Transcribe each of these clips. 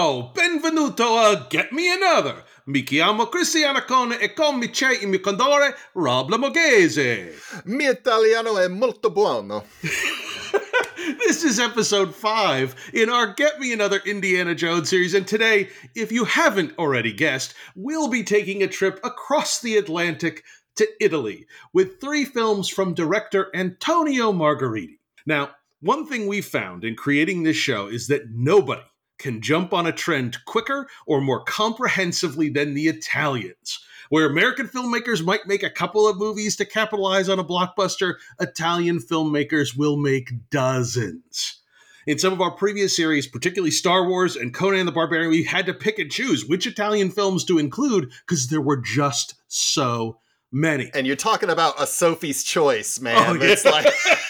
Ciao, benvenuto a Get Me Another. Mi chiamo Cristiano Cone e con me c'è il mio condore Rob Lamoghese. Mi italiano è molto buono. This is episode five in our Get Me Another Indiana Jones series, and today, if you haven't already guessed, we'll be taking a trip across the Atlantic to Italy with three films from director Antonio Margheriti. Now, one thing we found in creating this show is that nobody can jump on a trend quicker or more comprehensively than the Italians. Where American filmmakers might make a couple of movies to capitalize on a blockbuster, Italian filmmakers will make dozens. In some of our previous series, particularly Star Wars and Conan the Barbarian, we had to pick and choose which Italian films to include because there were just so many. And you're talking about a Sophie's choice, man. Oh, It's like,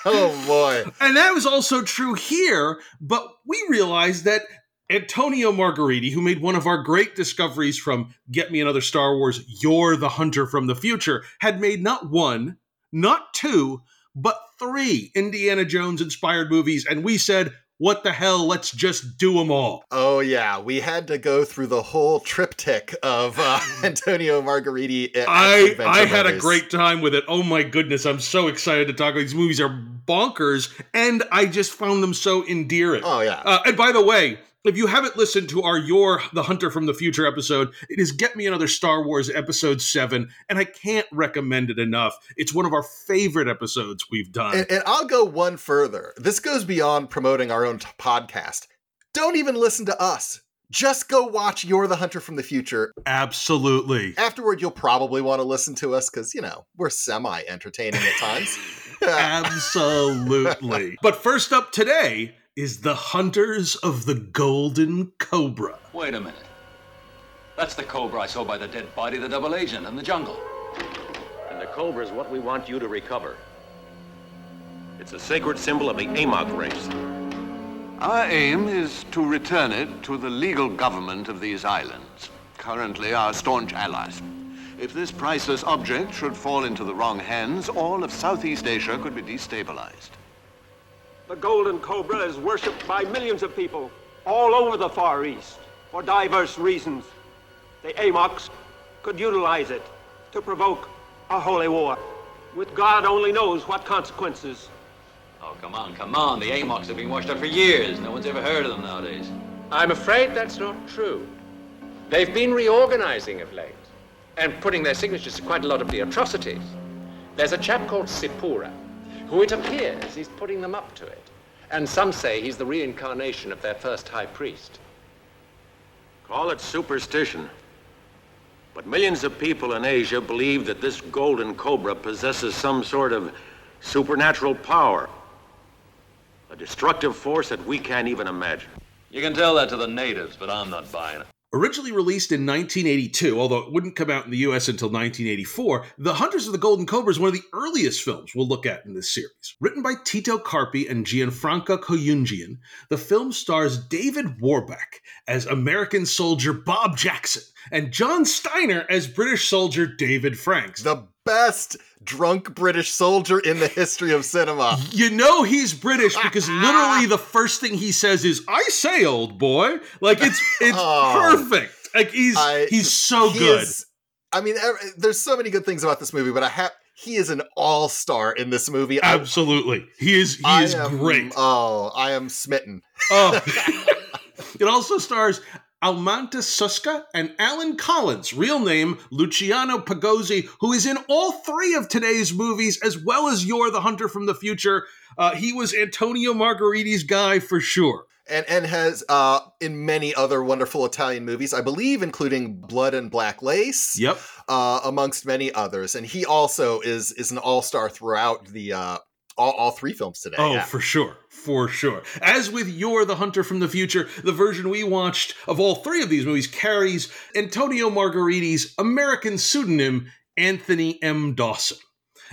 oh boy. And that was also true here, but we realized that Antonio Margheriti, who made one of our great discoveries from Get Me Another Star Wars, Yor the Hunter from the Future, had made not one, not two, but three Indiana Jones inspired movies. And we said, what the hell, let's just do them all. Oh yeah, we had to go through the whole triptych of uh, Antonio Margheriti. uh, I I had a great time with it. Oh my goodness, I'm so excited to talk about these movies. Are bonkers, and I just found them so endearing. Oh yeah. Uh, and by the way, if you haven't listened to our Yor the Hunter from the Future episode, it is Get Me Another Star Wars episode 7, and I can't recommend it enough. It's one of our favorite episodes we've done. And, and I'll go one further. This goes beyond promoting our own t- podcast. Don't even listen to us. Just go watch Yor the Hunter from the Future. Absolutely. Afterward, you'll probably want to listen to us because, you know, we're semi entertaining at times. Absolutely. but first up today is The Hunters of the Golden Cobra. Wait a minute. That's the cobra I saw by the dead body of the double agent in the jungle. And the cobra is what we want you to recover. It's a sacred symbol of the Amok race. Our aim is to return it to the legal government of these islands, currently our staunch allies. If this priceless object should fall into the wrong hands, all of Southeast Asia could be destabilized. The golden cobra is worshipped by millions of people all over the Far East for diverse reasons. The Amoks could utilize it to provoke a holy war, with God only knows what consequences. Oh, come on, come on. The Amoks have been washed up for years. No one's ever heard of them nowadays. I'm afraid that's not true. They've been reorganizing of late and putting their signatures to quite a lot of the atrocities. There's a chap called Sipura, who it appears is putting them up to it. And some say he's the reincarnation of their first high priest. Call it superstition. But millions of people in Asia believe that this golden cobra possesses some sort of supernatural power. A destructive force that we can't even imagine. You can tell that to the natives, but I'm not buying it. Originally released in 1982, although it wouldn't come out in the US until 1984, The Hunters of the Golden Cobra is one of the earliest films we'll look at in this series. Written by Tito Carpi and Gianfranco Couyoumdjian, the film stars David Warbeck as American soldier Bob Jackson and John Steiner as British soldier David Franks. the best drunk British soldier in the history of cinema. You know he's British because literally the first thing he says is "I say, old boy." Like it's it's Oh. perfect. Like he's I- he's so He good. is- I mean, there's so many good things about this movie, but I have he is an all star in this movie. Absolutely, he is he I is am- great. Oh, I am smitten. Oh. it also stars Almanta Suska and Alan Collins, real name Luciano Pigozzi, who is in all three of today's movies, as well as Yor the Hunter from the Future. Uh, he was Antonio Margheriti's guy for sure. and and has uh in many other wonderful Italian movies, I believe, including Blood and Black Lace. Yep. Uh, amongst many others, and he also is is an all star throughout the uh all, all three films today. Oh, yeah. for sure. For sure. As with Yor the Hunter from the Future, the version we watched of all three of these movies carries Antonio Margheriti's American pseudonym, Anthony M. Dawson.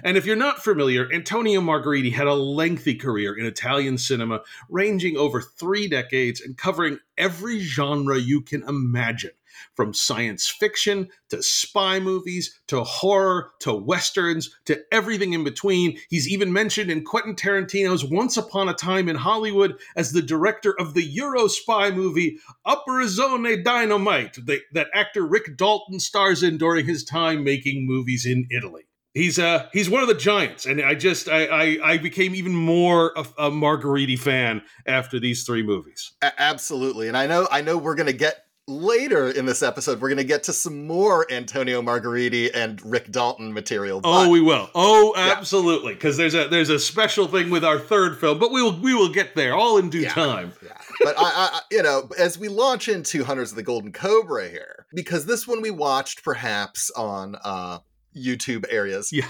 And if you're not familiar, Antonio Margheriti had a lengthy career in Italian cinema, ranging over three decades and covering every genre you can imagine. From science fiction to spy movies to horror to westerns to everything in between. He's even mentioned in Quentin Tarantino's Once Upon a Time in Hollywood as the director of the Euro spy movie Operazione Dynamite, that, that actor Rick Dalton stars in during his time making movies in Italy he's uh he's one of the giants and i just i i, I became even more a, a fan after these three movies A- absolutely. And I know I know we're gonna get later in this episode, we're gonna get to some more Antonio Margheriti and Rick Dalton material. oh we will oh absolutely because there's a there's a special thing with our third film but we will we will get there all in due Yeah. time Yeah. But I, I, you know, as we launch into Hunters of the Golden Cobra here, because this one we watched perhaps on uh, YouTube areas, yeah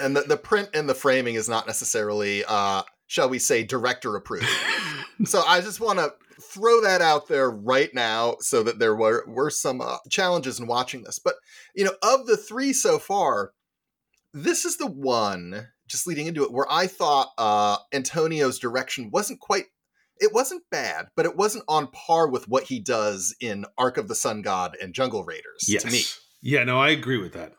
and the, the print and the framing is not necessarily, uh, shall we say, director approved. so I just want to throw that out there right now, so that there were were some uh, challenges in watching this. But you know, of the three so far, this is the one just leading into it where I thought uh, Antonio's direction wasn't quite. It wasn't bad, but it wasn't on par with what he does in Ark of the Sun God and Jungle Raiders. yes To me, yeah no i agree with that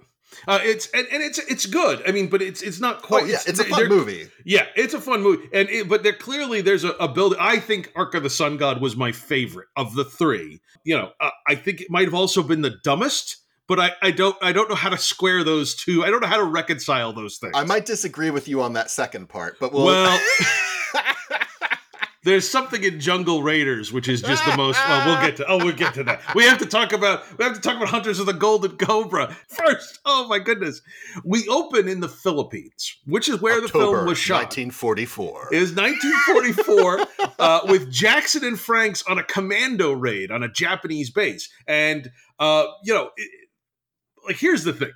uh, it's and, and it's it's good. I mean, but it's it's not oh quite. yeah, it's a fun movie. Yeah, it's a fun movie, and it, but there clearly there's a, a build. I think Ark of the Sun God was my favorite of the three. You know, uh, I think it might have also been the dumbest, but I, I don't I don't know how to square those two. I don't know how to reconcile those things. I might disagree with you on that second part, but we'll. Well, there's something in Jungle Raiders which is just the most. Well, we'll get to. Oh, we'll get to that. We have to talk about. We have to talk about Hunters of the Golden Cobra first. Oh my goodness, we open in the Philippines, which is where the film was shot. 1944. It was 1944 uh, with Jackson and Franks on a commando raid on a Japanese base. And, uh, you know, it, like, here's the thing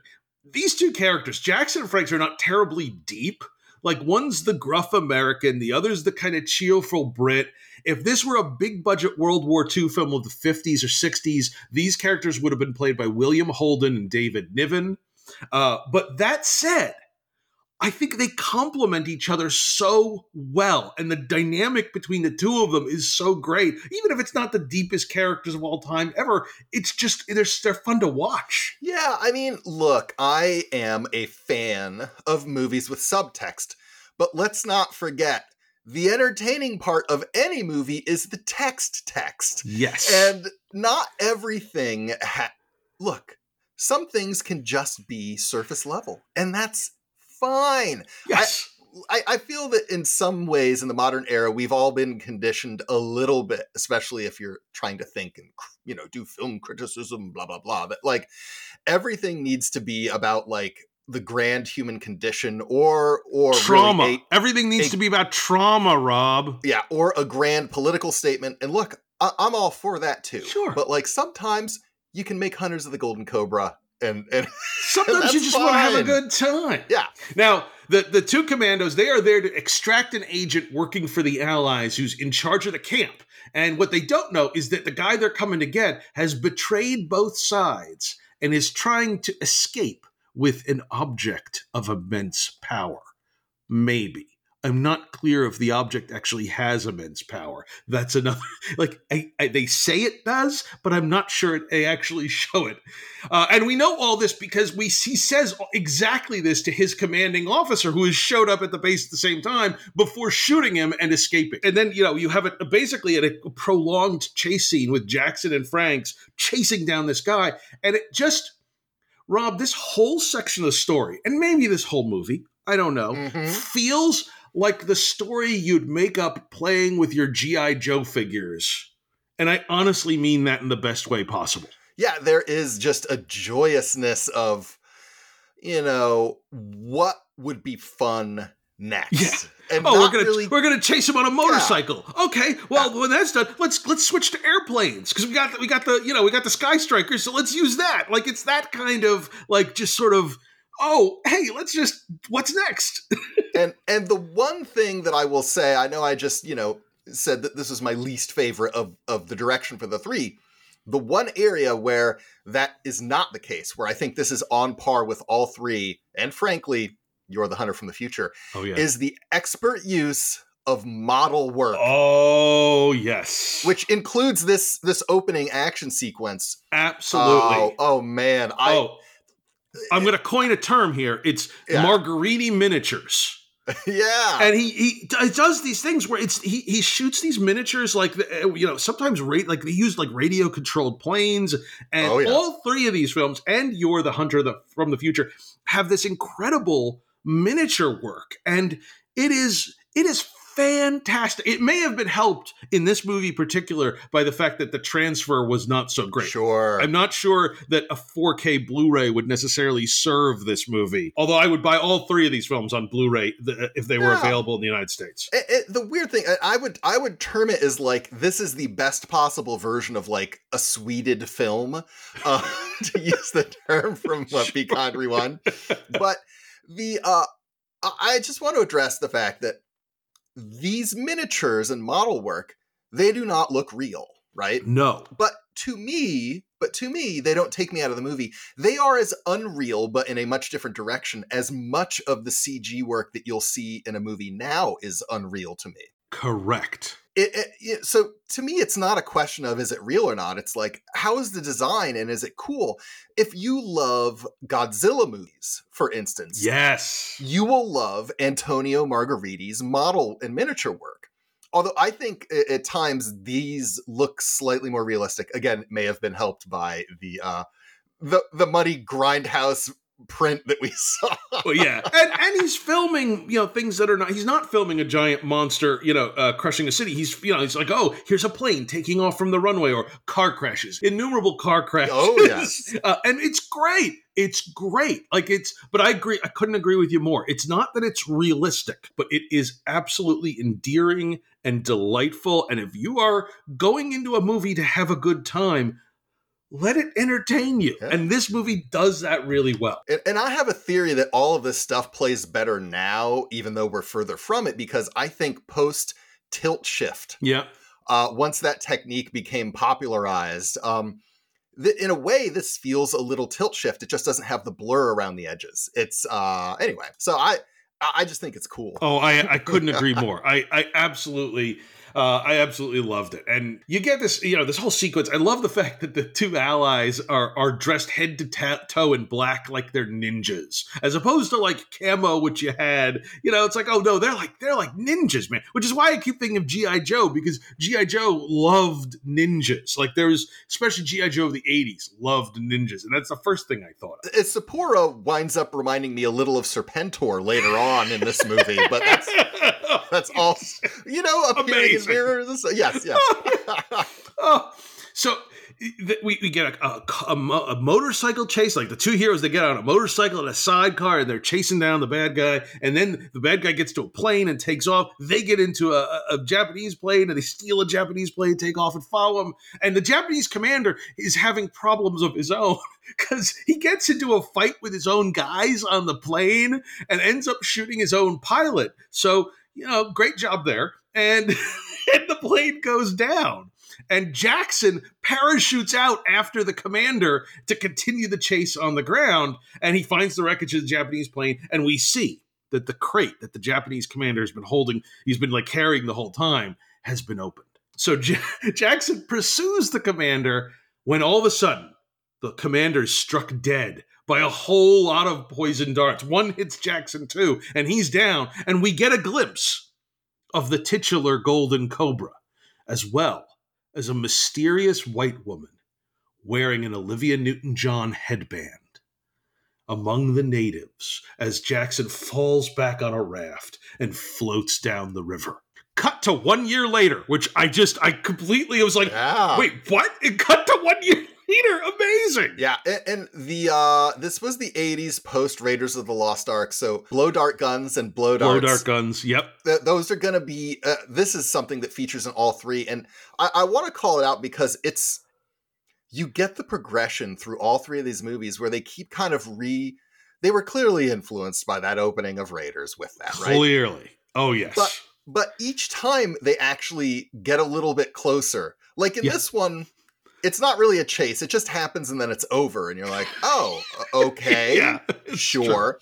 these two characters, Jackson and Franks, are not terribly deep. Like, one's the gruff American, the other's the kind of cheerful Brit. If this were a big budget World War II film of the 50s or 60s, these characters would have been played by William Holden and David Niven. Uh, but that said, I think they complement each other so well, and the dynamic between the two of them is so great. Even if it's not the deepest characters of all time ever, it's just they're they're fun to watch. Yeah, I mean, look, I am a fan of movies with subtext, but let's not forget the entertaining part of any movie is the text text. Yes, And not everything ha- look, some things can just be surface level, and that's fine. yes, I, I feel that in some ways in the modern era we've all been conditioned a little bit especially if you're trying to think and you know do film criticism blah blah blah that like everything needs to be about like the grand human condition or or really trauma. a- Everything needs a- to be about trauma, Rob. yeah or a grand political statement and look I, i'm all for that too Sure. but like sometimes you can make hunters of the golden cobra and and Sometimes you That's just want to have a good time. yeah Now, the, the two commandos, they are there to extract an agent working for the Allies who's in charge of the camp. And what they don't know is that the guy they're coming to get has betrayed both sides and is trying to escape with an object of immense power. Maybe. I'm not clear if the object actually has immense power. That's another. Like I, I, they say it does, but I'm not sure it, they actually show it. Uh, and we know all this because we he says exactly this to his commanding officer, who has showed up at the base at the same time before shooting him and escaping. And then you know you have it basically a, a prolonged chase scene with Jackson and Franks chasing down this guy, and it just Rob this whole section of the story, and maybe this whole movie, I don't know, Mhm. feels like the story you'd make up playing with your GI Joe figures. And I honestly mean that in the best way possible. yeah, there is just a joyousness of, you know, what would be fun next. Yeah. And Oh, we're gonna really. we're gonna chase him on a motorcycle. Okay, well when that's done, let's let's switch to airplanes because we got the, we got the you know we got the Sky Strikers, so let's use that. Like it's that kind of like just sort of oh hey let's just what's next? and and the one thing that I will say, I know I just you know said that this is my least favorite of of the direction for the three. The one area where that is not the case, where I think this is on par with all three, and frankly, Yor the hunter from the future, oh yeah, is the expert use of model work. Oh yes, which includes this this opening action sequence. absolutely. Oh, oh man, I oh, I'm going to coin a term here. It's Yeah. Margarini miniatures. yeah. and he he does these things where it's he he shoots these miniatures like the, uh, you know sometimes rate like they use like radio controlled planes and Oh, yeah. all three of these films and Yor the hunter the, from the future have this incredible miniature work and it is it is fantastic it may have been helped in this movie particular by the fact that the transfer was not so great Sure. I'm not sure that a 4K Blu-ray would necessarily serve this movie. Although I would buy all three of these films on Blu-ray if they were Yeah. available in the United States. It- it- the weird thing, I- would I would term it as like this is the best possible version of like a sweded film, uh, to use the term from what Be Kind Rewind. But the uh, I just want to address the fact that these miniatures and model work they do not look real, right? No. But to me, but to me, they don't take me out of the movie. They are as unreal, but in a much different direction, as much of the CG work that you'll see in a movie now is unreal to me. Correct. It, it, it- so to me, it's not a question of is it real or not. It's like how is the design and is it cool? If you love Godzilla movies, for instance, Yes. you will love Antonio Margheriti's model and miniature work. Although I think at times these look slightly more realistic. Again, may have been helped by the uh, the the muddy grindhouse print that we saw. Well, yeah, and and he's filming, you know, things that are not. He's not filming a giant monster, you know, uh, crushing a city. He's, you know, he's like, oh, here's a plane taking off from the runway, or car crashes, innumerable car crashes. Oh, yes. uh, and it's great. It's great. Like it's, but I agree. I couldn't agree with you more. It's not that it's realistic, but it is absolutely endearing and delightful. And if you are going into a movie to have a good time. Let it entertain you. Yeah. And this movie does that really well. And, and I have a theory that all of this stuff plays better now, even though we're further from it, because I think post tilt shift, Yeah. uh, once that technique became popularized, um, th- in a way, this feels a little tilt shift. It just doesn't have the blur around the edges. It's uh, anyway. So I, I I just think it's cool. Oh, I I couldn't agree more. I I absolutely uh, I absolutely loved it, and you get this you know this whole sequence. I love the fact that the two allies are are dressed head to ta- toe in black like they're ninjas, as opposed to like camo, which you had. You know, it's like oh no, they're like they're like ninjas, man. Which is why I keep thinking of GI Joe because GI Joe loved ninjas. Like there was especially GI Joe of the '80s loved ninjas, and that's the first thing I thought of. Uh, Sapura winds up reminding me a little of Serpentor later on in this movie, but that's that's all you know. Appearing in mirrors, yes, yeah. oh, so we, we get a, a, a a motorcycle chase. Like the two heroes, they get on a motorcycle and a sidecar, and they're chasing down the bad guy. And then the bad guy gets to a plane and takes off. They get into a, a- a Japanese plane and they steal a Japanese plane, take off and follow him. And the Japanese commander is having problems of his own because he gets into a fight with his own guys on the plane and ends up shooting his own pilot. So you know, great job there. And and the plane goes down. And Jackson parachutes out after the commander to continue the chase on the ground. And he finds the wreckage of the Japanese plane. And we see that the crate that the Japanese commander has been holding, he's been like carrying the whole time, has been opened. So J- Jackson pursues the commander when all of a sudden the commander is struck dead by a whole lot of poison darts. One hits Jackson too, and he's down. And we get a glimpse of the titular Golden Cobra, as well as a mysterious white woman wearing an Olivia Newton John headband among the natives as Jackson falls back on a raft and floats down the river. Cut to one year later, which I just, I completely was like, Yeah. wait, what? It cut to one year later. Amazing. Yeah, and, and the uh this was the 80s post Raiders of the Lost Ark, so blow dart guns and blow darts. Blow dart guns. Yep. th- those are going to be uh, this is something that features in all three and i, I want to call it out because it's you get the progression through all three of these movies where they keep kind of re they were clearly influenced by that opening of raiders with that right Clearly. Oh, yes. But- but each time they actually get a little bit closer like in Yeah. this one it's not really a chase it just happens and then it's over and you're like oh okay yeah. sure.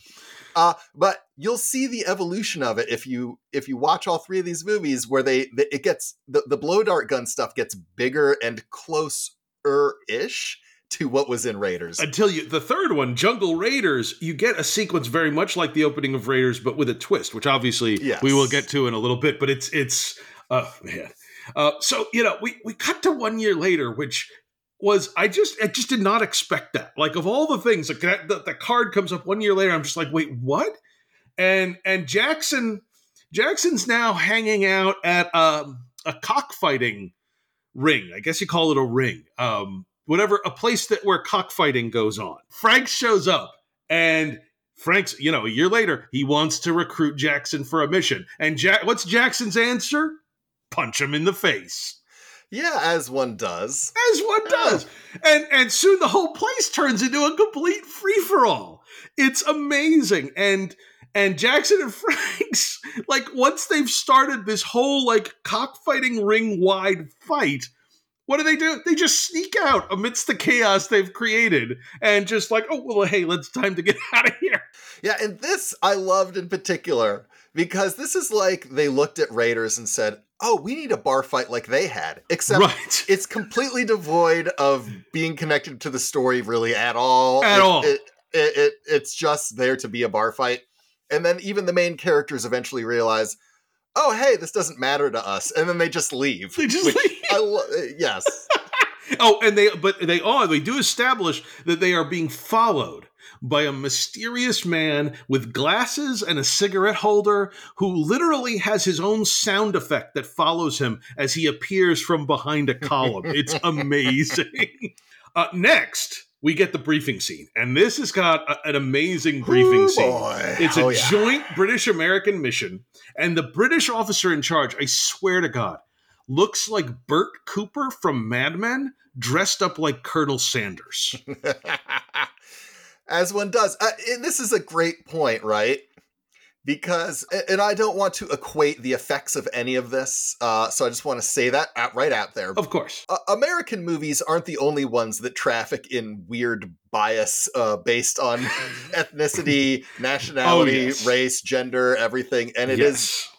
Uh, but you'll see the evolution of it if you if you watch all three of these movies where they, they it gets the, the blow dart gun stuff gets bigger and closer ish to what was in Raiders. Until you, the third one, Jungle Raiders, you get a sequence very much like the opening of Raiders, but with a twist, which obviously Yes. we will get to in a little bit. But it's it's oh man. Uh, so you know, we we cut to one year later, which was I just I just did not expect that. Like of all the things, like that, the, the card comes up one year later. I'm just like, wait, what? And and Jackson Jackson's now hanging out at um, a cockfighting ring. I guess you call it a ring. Um, whatever, a place that where cockfighting goes on. Frank shows up and Frank's, you know, a year later, he wants to recruit Jackson for a mission. And Jack, what's Jackson's answer? Punch him in the face, yeah, as one does. as one does. And and soon the whole place turns into a complete free for all. It's amazing. And and Jackson and Frank's like once they've started this whole like cockfighting ring wide fight, what do they do? They just sneak out amidst the chaos they've created and just like, oh well, hey, let's time to get out of here. Yeah, and this I loved in particular because this is like they looked at Raiders and said, "Oh, we need a bar fight like they had." Except Right. it's completely devoid of being connected to the story really at all. At It- all. It, it, it it's just there to be a bar fight. And then even the main characters eventually realize, "Oh, hey, this doesn't matter to us." And then they just leave. They just leave. I lo- eh, yes. Oh, and they but they are they do establish that they are being followed by a mysterious man with glasses and a cigarette holder who literally has his own sound effect that follows him as he appears from behind a column. It's amazing. Uh, next, we get the briefing scene, and this has got a- an amazing briefing Ooh, scene. boy. It's a Oh, yeah. joint British American mission, and the British officer in charge, I swear to God, looks like Bert Cooper from Mad Men dressed up like Colonel Sanders. as one does. Uh, and this is a great point, right? Because, and I don't want to equate the effects of any of this, uh, so I just want to say that out, right out there. Of course. Uh, American movies aren't the only ones that traffic in weird bias uh, based on ethnicity, nationality, Oh, yes. race, gender, everything, and it is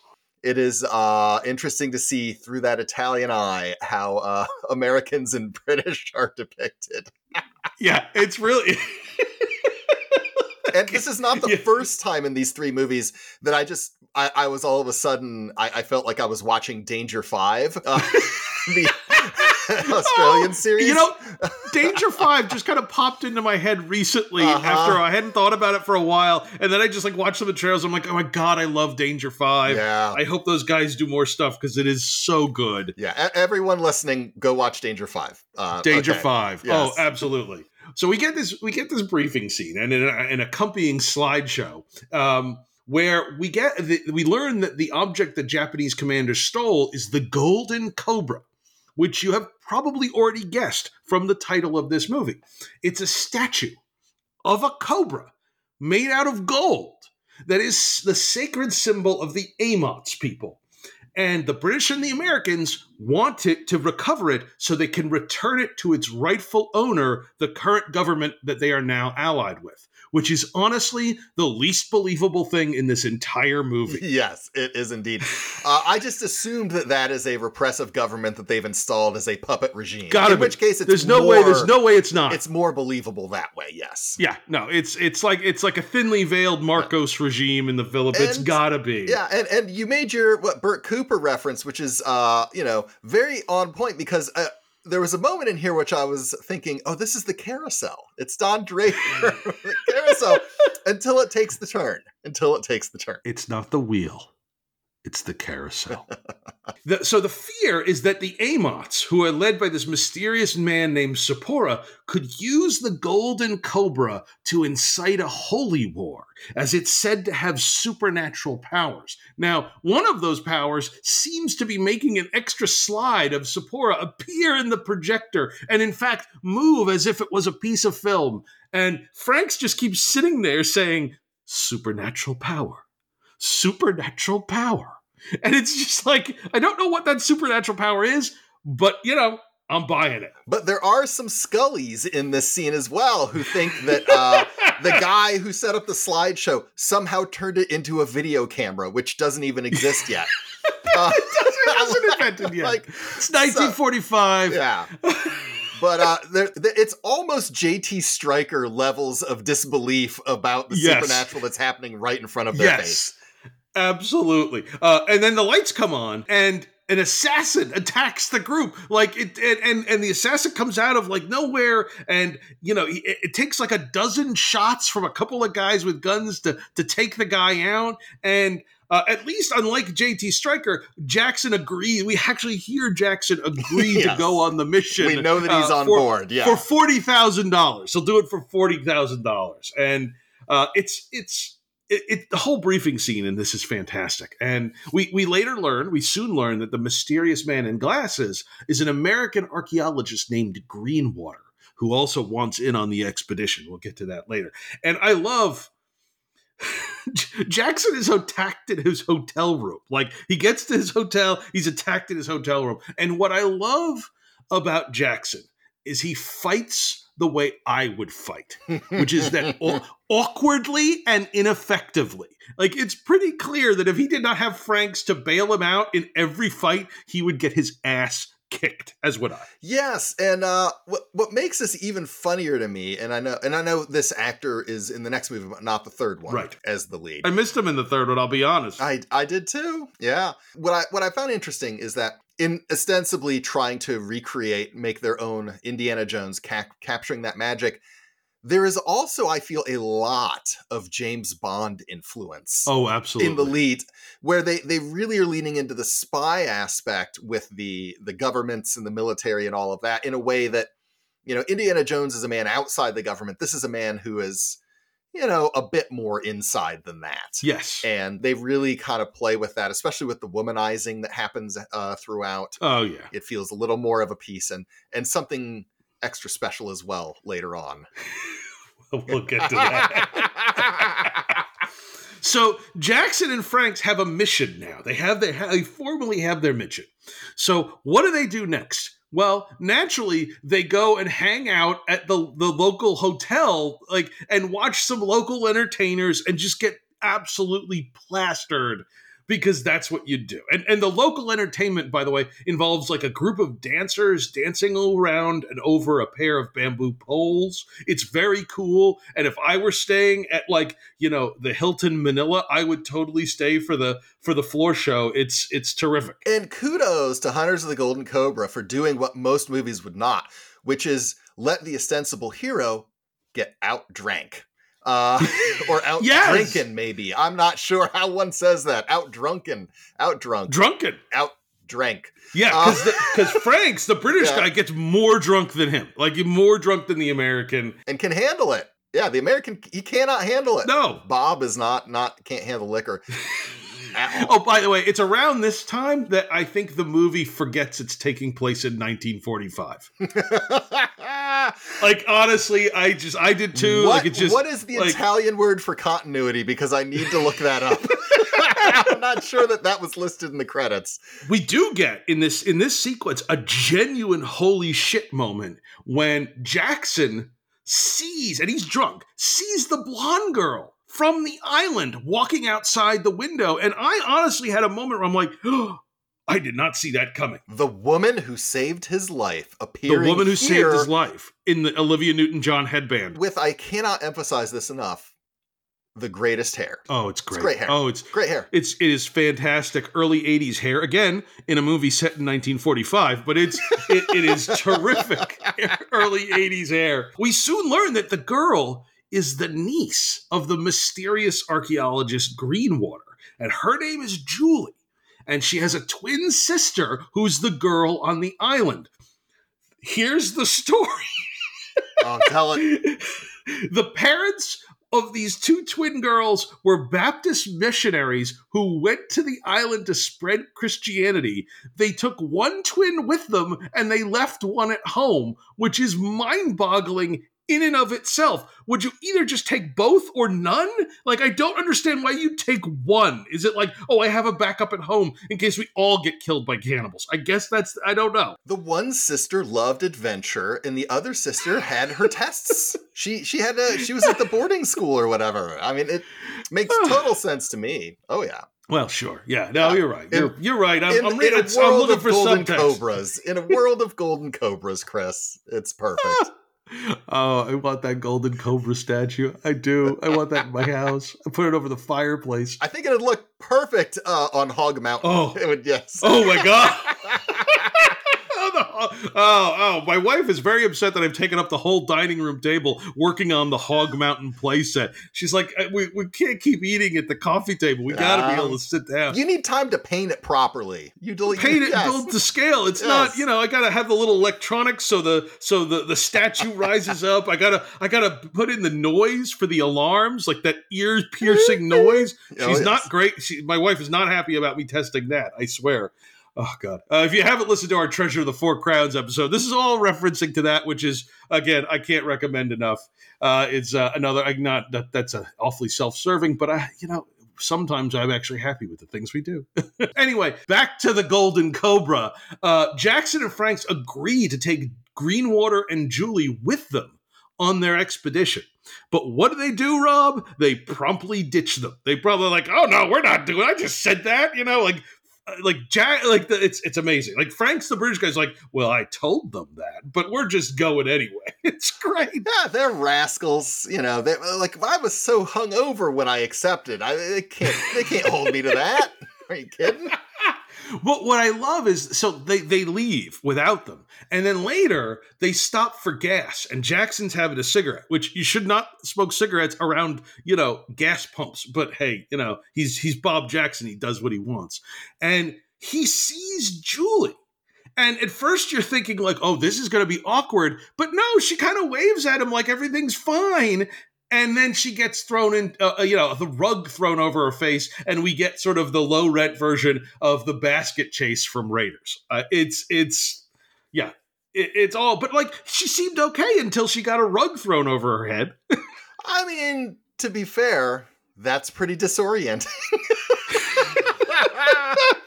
it is uh, interesting to see through that Italian eye how uh, Americans and British are depicted. Yeah, it's really and this is not the Yeah. first time in these three movies that I just I, I was all of a sudden I, I felt like I was watching Danger Five, uh, the Australian Oh, series. You know, Danger Five just kind of popped into my head recently Uh-huh. after I hadn't thought about it for a while, and then I just like watched some of the trailers. I'm like, oh my god, I love Danger Five. yeah, I hope those guys do more stuff because it is so good. yeah. Everyone listening, go watch Danger Five. Uh, Danger okay. Five. Yes. Oh, absolutely. So we get this we get this briefing scene and an, an accompanying slideshow um, where we get the, we learn that the object the Japanese commander stole is the Golden Cobra, which you have probably already guessed from the title of this movie. It's a statue of a cobra made out of gold that is the sacred symbol of the Amots people. And the British and the Americans want it to recover it so they can return it to its rightful owner, the current government that they are now allied with, which is honestly the least believable thing in this entire movie. Yes, it is indeed. Uh, I just assumed that that is a repressive government that they've installed as a puppet regime. Gotta in be. which case, it's there's no way. There's no way it's not. It's more believable that way. Yes. yeah, no, it's it's like it's like a thinly veiled Marcos regime in the Philippines. It's gotta be. Yeah, and, and you made your what Bert Cooper reference, which is uh, you know, very on point because uh, there was a moment in here which I was thinking, oh, this is the carousel. It's Don Draper, carousel, until it takes the turn. Until it takes the turn. It's not the wheel. It's the carousel. The- so the fear is that the Amots, who are led by this mysterious man named Sapora, could use the Golden Cobra to incite a holy war, as it's said to have supernatural powers. Now, one of those powers seems to be making an extra slide of Sapora appear in the projector and, in fact, move as if it was a piece of film. And Franks just keeps sitting there saying, Supernatural power supernatural power. And it's just like, I don't know what that supernatural power is, but you know, I'm buying it. But there are some Scullys in this scene as well who think that uh, the guy who set up the slideshow somehow turned it into a video camera, which doesn't even exist yet. Uh, It wasn't invented yet. like, it's 1945. yeah. But uh, it's almost JT Striker levels of disbelief about the Yes. supernatural that's happening right in front of their face. Absolutely. Uh, and then the lights come on, and an assassin attacks the group. Like it, and and, and the assassin comes out of like nowhere, and you know it, it takes like a dozen shots from a couple of guys with guns to to take the guy out, and. Uh, at least, unlike JT Striker, Jackson agrees. We actually hear Jackson agree Yes. to go on the mission. We know that he's uh, on for- board. Yeah. for forty thousand dollars. He'll do it for forty thousand dollars, and uh, it's it's it, it, the whole briefing scene in this is fantastic. And we we later learn, we soon learn that the mysterious man in glasses is an American archaeologist named Greenwater, who also wants in on the expedition. We'll get to that later. And I love. Jackson is attacked in his hotel room. Like he gets to his hotel, he's attacked in his hotel room. And what I love about Jackson is he fights the way I would fight, which is that aw- awkwardly and ineffectively. Like it's pretty clear that if he did not have Franks to bail him out in every fight, he would get his ass kicked, as would I. Yes, and uh, what what makes this even funnier to me, and I know, and I know this actor is in the next movie, but not the third one, Right. As the lead. I missed him in the third one, I'll be honest. I I did too. Yeah. What I what I found interesting is that in ostensibly trying to recreate, make their own Indiana Jones, cap- capturing that magic, there is also I feel a lot of James Bond influence oh, absolutely. in the lead where they they really are leaning into the spy aspect with the the governments and the military and all of that in a way that you know Indiana Jones is a man outside the government this is a man who is you know a bit more inside than that Yes. and they really kind of play with that especially with the womanizing that happens uh, throughout Oh yeah. it feels a little more of a piece and and something extra special as well later on we'll get to that. so Jackson and Franks have a mission now. They have they, formally have their mission. So what do they do next? Well, naturally, they go and hang out at the the local hotel, like and watch some local entertainers and just get absolutely plastered because that's what you do. And and the local entertainment, by the way, involves like a group of dancers dancing around and over a pair of bamboo poles. It's very cool. And if I were staying at like, you know, the Hilton Manila, I would totally stay for the for the floor show. It's it's terrific. And kudos to Hunters of the Golden Cobra for doing what most movies would not, which is let the ostensible hero get out drank. Uh, or out Yes! drinking, maybe. I'm not sure how one says that. Out drunken, out drunk, Drunken. out drank. Yeah, Uh, because because Franks, the British Yeah. guy, gets more drunk than him. Like more drunk than the American. And can handle it. Yeah, the American he cannot handle it. No. Bob is not not can't handle liquor. at all. Oh, by the way, it's around this time that I think the movie forgets it's taking place in 1945. Like honestly, I just I did too. what, like just what is the like, Italian word for continuity? Because I need to look that up. I'm not sure that that was listed in the credits. we do get in this in this sequence a genuine holy shit moment when Jackson sees and he's drunk sees the blonde girl from the island walking outside the window and I honestly had a moment where I'm like oh, I did not see that coming. The woman who saved his life The woman who saved his life in the Olivia Newton-John headband. with I cannot emphasize this enough. The greatest hair. Oh, it's great. great hair. Oh, it's Great hair. It's it is fantastic early 80s hair again in a movie set in 1945 but it's it, it is terrific early 80s hair. We soon learn that the girl is the niece of the mysterious archaeologist Greenwater and her name is Julie and she has a twin sister who's the girl on the island. Here's the story. Oh, tell it. the parents of these two twin girls were Baptist missionaries who went to the island to spread Christianity. They took one twin with them and they left one at home, which is mind boggling in and of itself. Would you either just take both or none? Like, I don't understand why you take one. Is it like, oh, I have a backup at home in case we all get killed by cannibals? I guess that's, I don't know. The one sister loved adventure, and the other sister had her tests. She she had a she was at the boarding school or whatever. I mean, it makes total sense to me. Oh yeah. Well, sure. Yeah, no, you're right. You're, you're right. I'm, In, I'm, in reading, a it's- I'm world looking of for golden subtext. cobras, in a world of golden cobras, Chris, it's perfect. Oh, I want that golden cobra statue. I do. I want that in my house. I put it over the fireplace. I think it'd look perfect uh, on Hog Mountain. Oh. it would. Yes. Oh my god. oh, oh, oh, my wife is very upset that I've taken up the whole dining room table working on the Hog Mountain playset. She's like, "Uh, we, we can't keep eating at the coffee table. We got to be Um, able to sit down. You need time to paint it properly. You delete paint it yes. build to scale. It's not, you know, I gotta have the little electronics so the so the the statue rises up. I gotta I gotta put in the noise for the alarms, like that ear piercing noise. Oh, She's yes. not great. She, my wife is not happy about me testing that. I swear. Oh God! Uh, if you haven't listened to our Treasure of the Four Crowns episode, this is all referencing to that, which is again I can't recommend enough. Uh, it's uh, another. I'm not that that's a awfully self-serving, but I you know sometimes I'm actually happy with the things we do. anyway, back to the Golden Cobra. Uh, Jackson and Franks agree to take Greenwater and Julie with them on their expedition. But what do they do, Rob? They promptly ditch them. They probably like, oh no, we're not doing. I just said that, you know, like. Like Jack, like the, it's it's amazing. Like Frank's the British guy's like, well, I told them that, but we're just going anyway. It's great. Yeah, they're rascals. You know, they like I was so hungover when I accepted. I they can't they can't hold me to that. Are you kidding? But what I love is so they they leave without them, and then later they stop for gas, and Jackson's having a cigarette, which you should not smoke cigarettes around you know gas pumps. But hey, you know he's he's Bob Jackson, he does what he wants, and he sees Julie. And at first you're thinking like, oh, this is going to be awkward, but no, she kind of waves at him like everything's fine, and then she gets thrown in, uh, uh, you know, the rug thrown over her face, and we get sort of the low rent version of the basket chase from Raiders. Uh, it's it's yeah, it, it's all, but like she seemed okay until she got a rug thrown over her head. I mean, to be fair, that's pretty disorienting.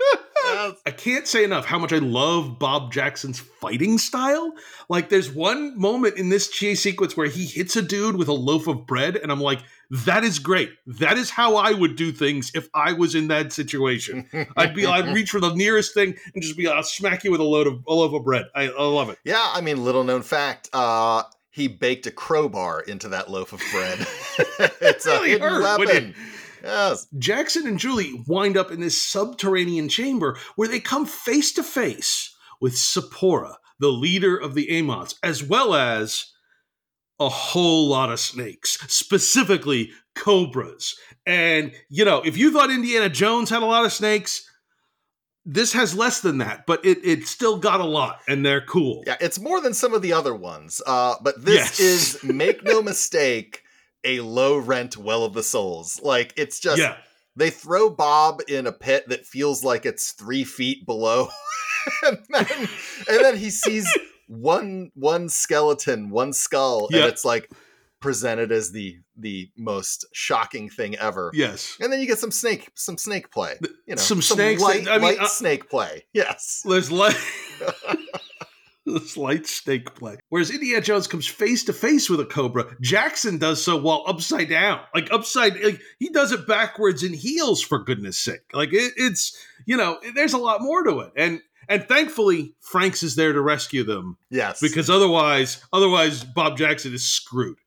I can't say enough how much I love Bob Jackson's fighting style. Like, there's one moment in this chase sequence where he hits a dude with a loaf of bread, and I'm like, that is great. That is how I would do things if I was in that situation. I'd be, I'd reach for the nearest thing and just be, I'll smack you with a load of a loaf of bread. I, I love it. Yeah, I mean, little known fact. Uh, he baked a crowbar into that loaf of bread. it's a Really hidden hurt, wouldn't weapon. Yes. Jackson and Julie wind up in this subterranean chamber where they come face to face with Sephora, the leader of the Amots, as well as a whole lot of snakes, specifically cobras. And, you know, if you thought Indiana Jones had a lot of snakes, this has less than that, but it, it still got a lot, and they're cool. Yeah, it's more than some of the other ones. Uh, but this Yes. is, make no mistake, a low rent Well of the Souls. Like, it's just, yeah. they throw Bob in a pit that feels like it's three feet below. and, then, and then he sees one one skeleton, one skull, Yeah. and it's like presented as the the most shocking thing ever. Yes. And then you get some snake, some snake play. You know, some snakes light, that- I mean, light uh, snake play. Yes. There's light. This light snake play. Whereas Indiana Jones comes face to face with a cobra, Jackson does so while upside down, like upside. Like he does it backwards in heels, for goodness sake. Like it, it's you know, there's a lot more to it, and and thankfully Franks is there to rescue them Yes. because otherwise, otherwise Bob Jackson is screwed.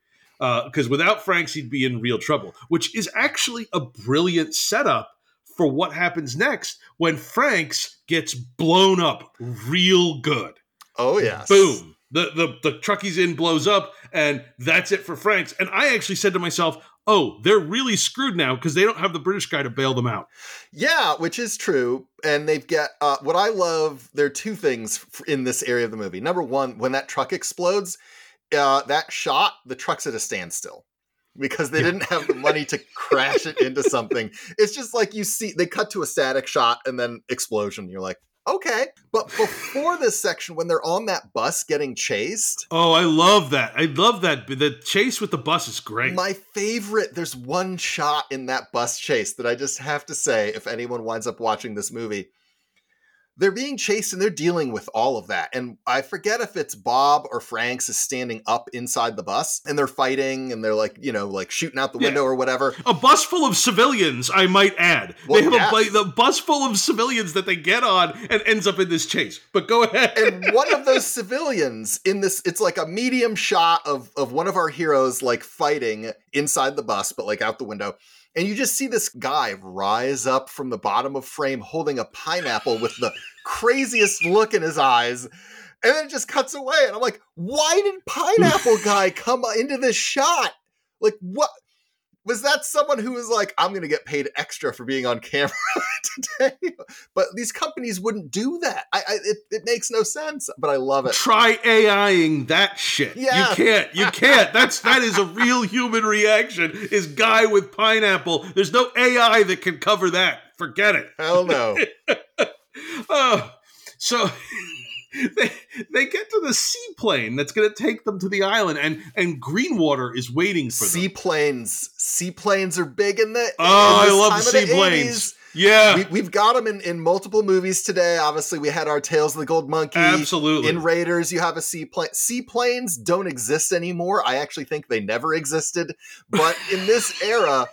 Uh, because without Franks, he'd be in real trouble. Which is actually a brilliant setup for what happens next when Franks gets blown up real good. Oh yes. Boom. The, the the truck he's in blows up, and that's it for Franks. And I actually said to myself, "Oh, they're really screwed now because they don't have the British guy to bail them out." Yeah, which is true. And they've got uh, what I love. There are two things in this area of the movie. Number one, when that truck explodes, uh, that shot, the truck's at a standstill because they didn't have the money to crash it into something. It's just like you see, they cut to a static shot and then explosion. You're like, Okay. But before this section, when they're on that bus getting chased, Oh, I love that. I love that. The chase with the bus is great. my favorite, there's one shot in that bus chase that I just have to say, if anyone winds up watching this movie, they're being chased and they're dealing with all of that. And I forget if it's Bob or Franks is standing up inside the bus and they're fighting and they're like, you know, like shooting out the Yeah. window or whatever. a bus full of civilians, I might add. Well, they have yes. a the bus full of civilians that they get on and ends up in this chase. But go ahead. and one of those civilians in this it's like a medium shot of of one of our heroes like fighting inside the bus but like out the window and you just see this guy rise up from the bottom of frame holding a pineapple with the craziest look in his eyes and then it just cuts away and i'm like why did pineapple guy come into this shot? Like what was that someone who was like i'm gonna get paid extra for being on camera today but these companies wouldn't do that I, I it, it makes no sense but i love it Try AIing that shit. Yeah. You can't. You can't. That's that is a real human reaction. Is guy with pineapple. There's no AI that can cover that. Forget it. hell no Oh, so they they get to the seaplane that's going to take them to the island, and and Greenwater is waiting for them. seaplanes seaplanes are big in the Oh, in I love time of the seaplanes. Yeah, we, we've got them in, in multiple movies today. Obviously, we had our Tales of the Gold Monkey. absolutely. In Raiders, you have a seaplane. Seaplanes don't exist anymore. I actually think they never existed. But in this era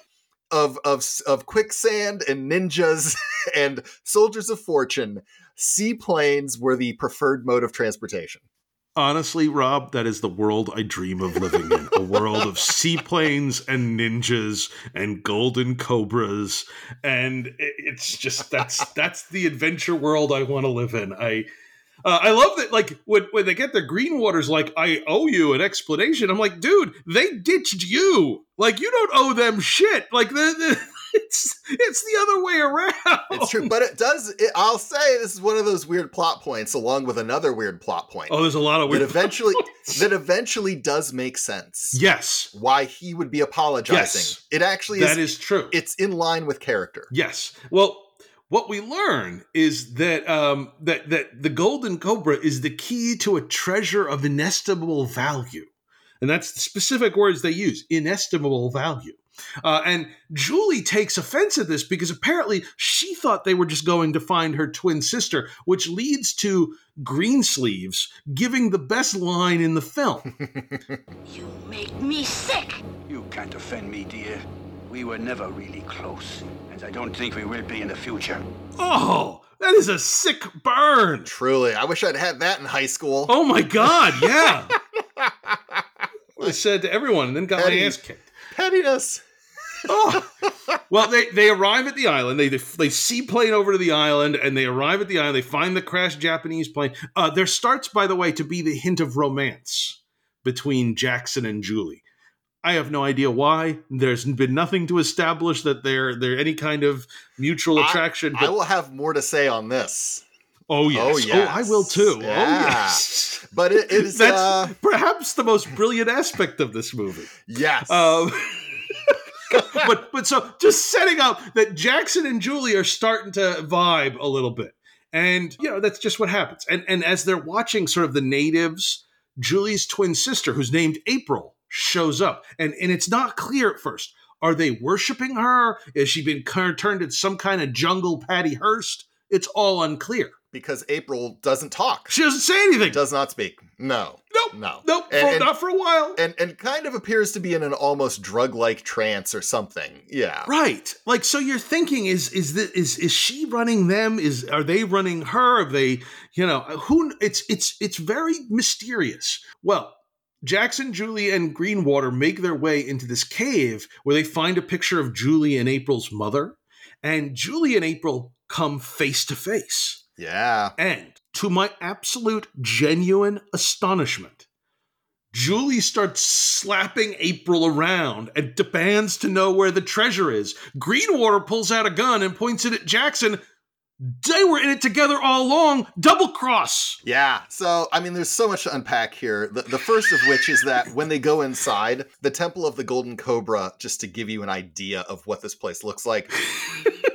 of of of quicksand and ninjas and soldiers of fortune, seaplanes were the preferred mode of transportation. Honestly, Rob, that is the world I dream of living in. A world of seaplanes and ninjas and golden cobras. And it's just that's that's the adventure world I want to live in. I uh, I love that like when when they get the Greenwaters like I owe you an explanation. I'm like, dude, they ditched you. Like you don't owe them shit. Like the, the it's it's the other way around. It's true, but it does. It, I'll say this is one of those weird plot points, along with another weird plot point Oh, there's a lot of weird. that eventually points. that eventually does make sense. Yes, why he would be apologizing. Yes. It actually that is, is true. It's in line with character. Yes. Well, what we learn is that um, that that the golden cobra is the key to a treasure of inestimable value, and that's the specific words they use: inestimable value. Uh, and Julie takes offense at this because apparently she thought they were just going to find her twin sister, which leads to Greensleeves giving the best line in the film. You make me sick. You can't offend me, dear. We were never really close, and I don't think we will be in the future. oh, that is a sick burn. Truly, I wish I'd had that in high school. Oh my god, yeah. I said to everyone and then got Petty. my ass kicked. Pettiness. Oh. Well, they, they arrive at the island. They, they they seaplane over to the island, and they arrive at the island. They find the crashed Japanese plane. Uh, there starts, by the way, to be the hint of romance between Jackson and Julie. I have no idea why. There's been nothing to establish that they're they're any kind of mutual attraction. I But will have more to say on this, oh yes, Oh, oh, I will yes. too. Oh Yeah. yes, but it is that's uh, perhaps the most brilliant aspect of this movie. yes. Um, but but so just setting up that Jackson and Julie are starting to vibe a little bit, and you know that's just what happens. And and as they're watching sort of the natives, Julie's twin sister, who's named April, shows up, and and it's not clear at first. Are they worshiping her? Has she been turned into some kind of jungle Patty Hearst? It's all unclear. because April doesn't talk. She doesn't say anything. Does not speak. No. Nope. No. Nope. And- for, and- not for a while. And and kind of appears to be in an almost drug-like trance or something. Yeah. Right. Like so you're thinking is is this, is is she running them? Is are they running her? Are they, you know, who it's it's it's very mysterious. Well, Jackson, Julie, and Greenwater make their way into this cave where they find a picture of Julie and April's mother. And Julie and April come face to face. Yeah. And to my absolute genuine astonishment, Julie starts slapping April around and demands to know where the treasure is. Greenwater pulls out a gun and points it at Jackson. They were in it together all along. Double cross. Yeah. So, I mean, there's so much to unpack here. The, the first of which is that when they go inside the Temple of the Golden Cobra, just to give you an idea of what this place looks like,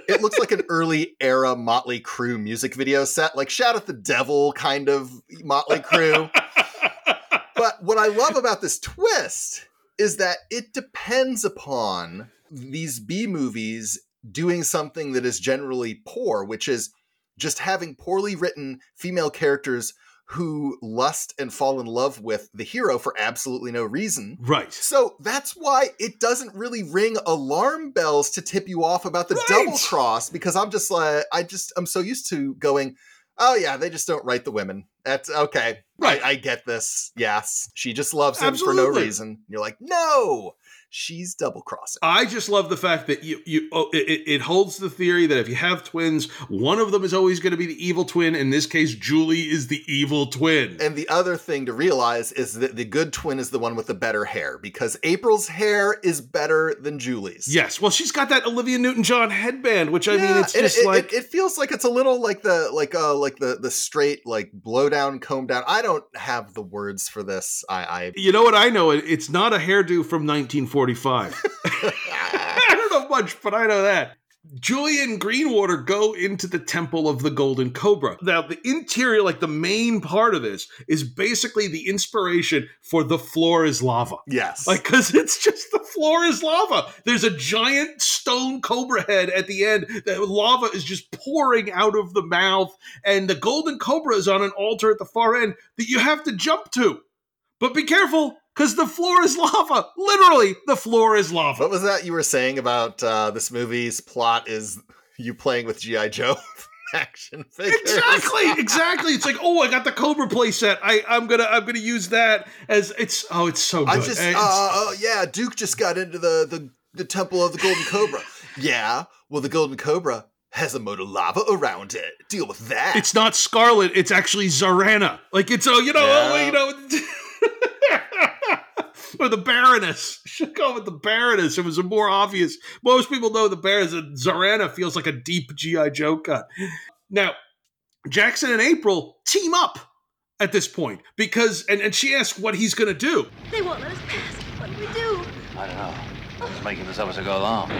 it looks like an early era Motley Crue music video set, like Shout at the Devil kind of Motley Crue. but what I love about this twist is that it depends upon these B movies doing something that is generally poor, which is just having poorly written female characters who lust and fall in love with the hero for absolutely no reason. Right. So that's why it doesn't really ring alarm bells to tip you off about the Right. double cross because I'm just like I just I'm so used to going, oh yeah, they just don't write the women. That's okay. Right. I, I get this. Yes. She just loves him for no Absolutely. reason. You're like, no, she's double crossing. I just love the fact that you you oh, it, it- it holds the theory that if you have twins, one of them is always going to be the evil twin. In this case, Julie is the evil twin. And the other thing to realize is that the good twin is the one with the better hair because April's hair is better than Julie's. yes, well, she's got that Olivia Newton-John headband, which I mean, it's just it, like it, feels like it's a little like the like uh like the the straight like blow down comb down. I don't have the words for this. I I you know what I know? It- It's not a hairdo from 1945. I don't know much, but I know that. Julie and Greenwater go into the Temple of the Golden Cobra. Now, the interior, like the main part of this, is basically the inspiration for the floor is lava. yes. Like, because it's just the floor is lava. There's a giant stone cobra head at the end. The lava is just pouring out of the mouth, and the golden cobra is on an altar at the far end that you have to jump to. But be careful, because the floor is lava. Literally, the floor is lava. what was that you were saying about uh this movie's plot is you playing with GI Joe action figures? Exactly, exactly. It's like, oh, I got the Cobra playset. I, I'm gonna, I'm gonna use that as it's. Oh, it's so good. I just uh, oh yeah, Duke just got into the the the temple of the Golden Cobra. yeah, well the Golden Cobra has a moat of lava around it. Deal with that. It's not Scarlet. It's actually Zarana. Like it's oh, you know, oh, you know, or the Baroness. Should go with the Baroness. It was a more obvious. Most people know the Baroness. Zarana feels like a deep GI Joe cut. Now, Jackson and April team up at this point because, and, and she asks what he's going to do. They won't let us pass. What do we do? I don't know. I'm just making this up as I go along.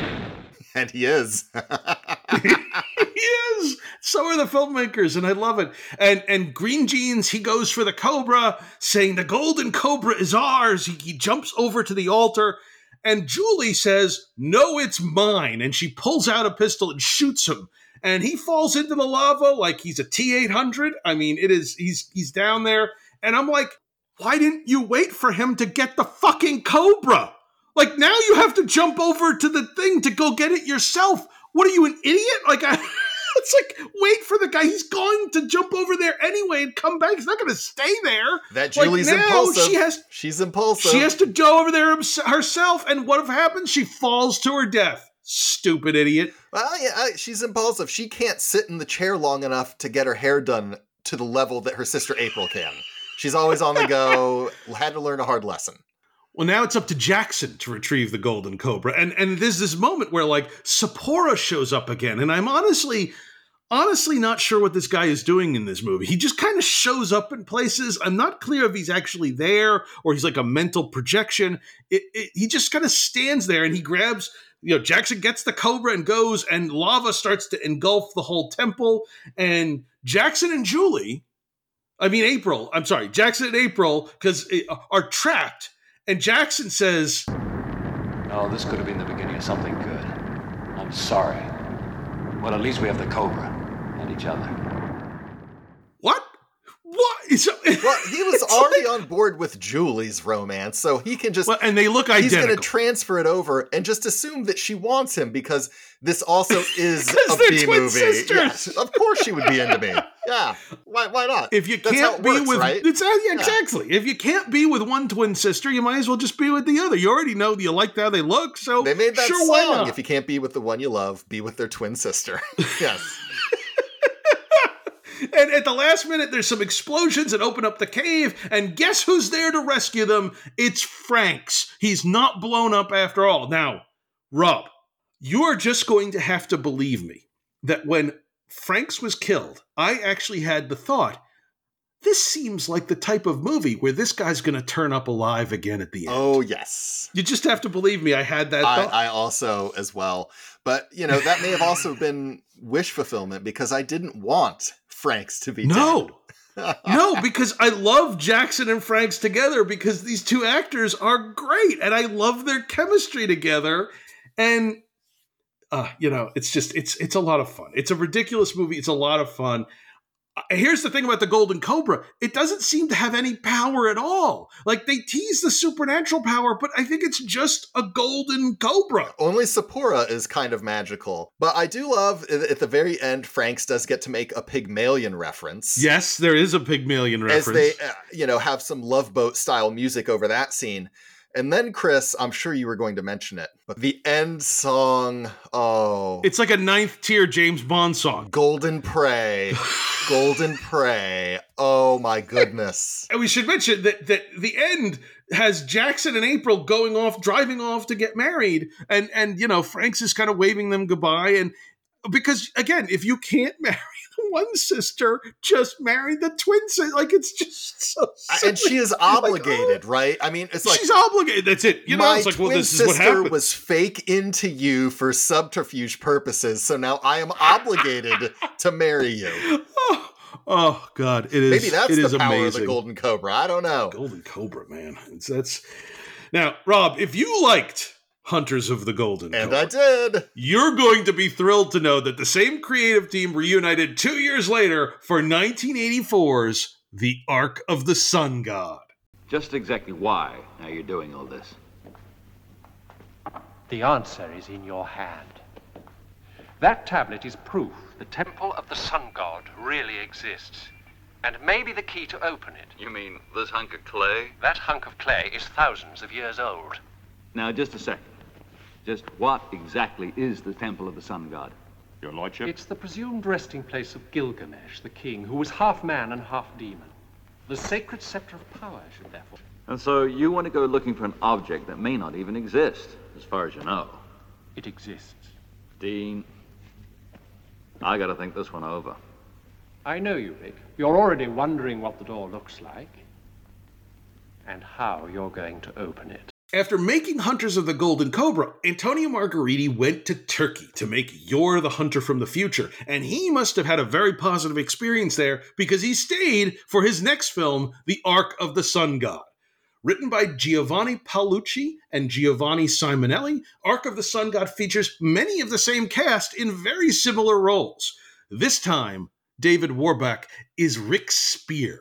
and he is. is. So are the filmmakers, and I love it. And and Green Jeans, he goes for the Cobra, saying the Golden Cobra is ours. He, he jumps over to the altar, and Julie says, "No, it's mine." And she pulls out a pistol and shoots him. And he falls into the lava like he's a T eight hundred. I mean, it is. He's he's down there, and I'm like, why didn't you wait for him to get the fucking Cobra? Like now you have to jump over to the thing to go get it yourself. What are you, an idiot? Like I, it's like wait for the guy. He's going to jump over there anyway and come back. He's not going to stay there. that Like, Julie's now impulsive. She has She's impulsive. she has to go over there herself. And what happens? She falls to her death. Stupid idiot. Well, yeah, she's impulsive. She can't sit in the chair long enough to get her hair done to the level that her sister April can. She's always on the go. Had to learn a hard lesson. Well, now it's up to Jackson to retrieve the golden cobra, and and there's this moment where like Sapporo shows up again, and I'm honestly, honestly not sure what this guy is doing in this movie. He just kind of shows up in places. I'm not clear if he's actually there or he's like a mental projection. It, it, he just kind of stands there and he grabs. You know, Jackson gets the cobra and goes, and lava starts to engulf the whole temple. And Jackson and Julie, I mean April, I'm sorry, Jackson and April, because eh, are trapped. And Jackson says, Oh, this could have been the beginning of something good. I'm sorry. Well, at least we have the Cobra and each other. "What? What?" Well, he was already like- on board with Julie's romance, so he can just Well, and they look identical. he's going to transfer it over and just assume that she wants him because this also is a twin movie. Yes, of course she would be into me. Yeah, why? Why not? if you That's can't be works, with right? it's, uh, yeah, exactly. If you can't be with one twin sister, you might as well just be with the other. You already know that you like how they look, so They made that sure, song. If you can't be with the one you love, be with their twin sister. yes. And at the last minute, there's some explosions that open up the cave, and guess who's there to rescue them? It's Frank's. He's not blown up after all. Now, Rob, you are just going to have to believe me that when Franks was killed, I actually had the thought this seems like the type of movie where this guy's going to turn up alive again at the end. Oh yes, you just have to believe me. I had that. I, thought. I also as well, but you know that may have also been wish fulfillment because I didn't want Franks to be no. dead. no, because I love Jackson and Franks together because these two actors are great and I love their chemistry together. And uh, you know, it's just it's it's a lot of fun. It's a ridiculous movie. It's a lot of fun. Here's the thing about the Golden Cobra. It doesn't seem to have any power at all. Like they tease the supernatural power, but I think it's just a golden cobra. Only Sapura is kind of magical, but I do love at at the very end. Franks does get to make a Pygmalion reference. Yes, there is a Pygmalion reference. as they uh, you know have some love boat style music over that scene and then chris i'm sure you were going to mention it but the end song oh it's like a ninth tier James Bond song. golden prey golden prey. Oh my goodness. And we should mention that that the end has Jackson and April going off, driving off to get married, and and you know Franks is kind of waving them goodbye, and because again, if you can't marry one sister, just married the twin sister. Like it's just so. and she is silly. Like, oh, obligated right i mean it's like she's obligated. That's it. You know, my it's like, well, twin this is what sister was fake into you for subterfuge purposes so now i am obligated to marry you oh, oh, God, it is. maybe that's it the is power amazing. of the golden cobra i don't know Golden Cobra, man. It's that's now, Rob. If you liked Hunters of the Golden and Cobra, i did You're going to be thrilled to know that the same creative team reunited two years later for 1984's The Ark of the Sun God. Just exactly why are you doing all this? The answer is in your hand. That tablet is proof the Temple of the Sun God really exists, and may be the key to open it. You mean this hunk of clay? That hunk of clay is thousands of years old. Now, just a second. Just what exactly is the Temple of the Sun God? Your Lordship? It's the presumed resting place of Gilgamesh, the king, who was half man and half demon. The sacred scepter of power should therefore. And so you want to go looking for an object that may not even exist, as far as you know. It exists. Dean, I gotta think this one over. I know you, Rick. You're already wondering what the door looks like and how you're going to open it. After making Hunters of the Golden Cobra, Antonio Margheriti went to Turkey to make Yor the Hunter from the Future, and he must have had a very positive experience there because he stayed for his next film, The Ark of the Sun God. Written by Giovanni Paolucci and Giovanni Simonelli, Ark of the Sun God features many of the same cast in very similar roles. This time, David Warbeck is Rick Spear,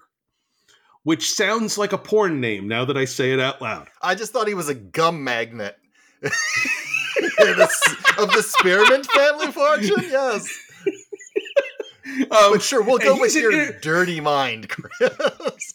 which sounds like a porn name now that I say it out loud. I just thought he was a gum magnet. Of the Spearmint family fortune, yes. Um, But sure, we'll go with your an- dirty mind, Chris.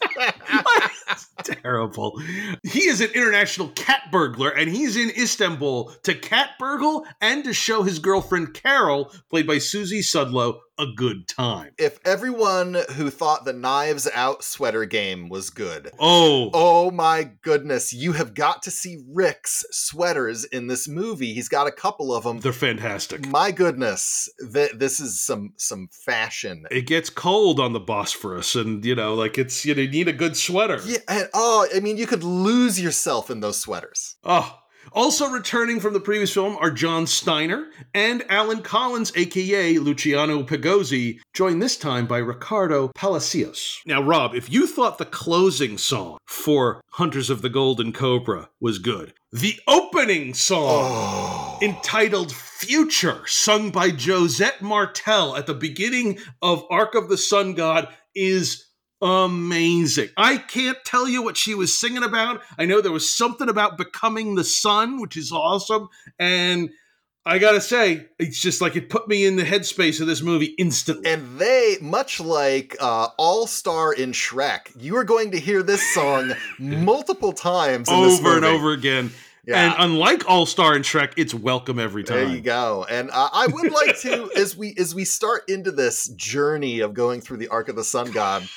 terrible. He is an international cat burglar, and he's in Istanbul to cat burgle and to show his girlfriend Carol, played by Susie Sudlow, a good time. if everyone who thought the Knives Out sweater game was good, Oh, oh my goodness, you have got to see Rick's sweaters in this movie. He's got a couple of them. they're fantastic. My goodness, th- this is some some fashion. It gets cold on the Bosphorus, and you know, like it's you, know, you need a good sweater. Yeah, and oh, I mean, you could lose yourself in those sweaters. Oh. Also returning from the previous film are John Steiner and Alan Collins, aka Luciano Pigozzi, joined this time by Ricardo Palacios. Now, Rob, if you thought the closing song for Hunters of the Golden Cobra was good, the opening song Oh, entitled Future, sung by Josette Martel at the beginning of Ark of the Sun God, is amazing. I can't tell you what she was singing about. I know there was something about becoming the sun, which is awesome. And I gotta say, it's just like it put me in the headspace of this movie instantly. and they, much like uh, All Star in Shrek, you are going to hear this song multiple times in this over and over again. Yeah. And unlike All Star and Shrek, it's welcome every time. There you go. And uh, I would like to, as we as we start into this journey of going through the Ark of the Sun God,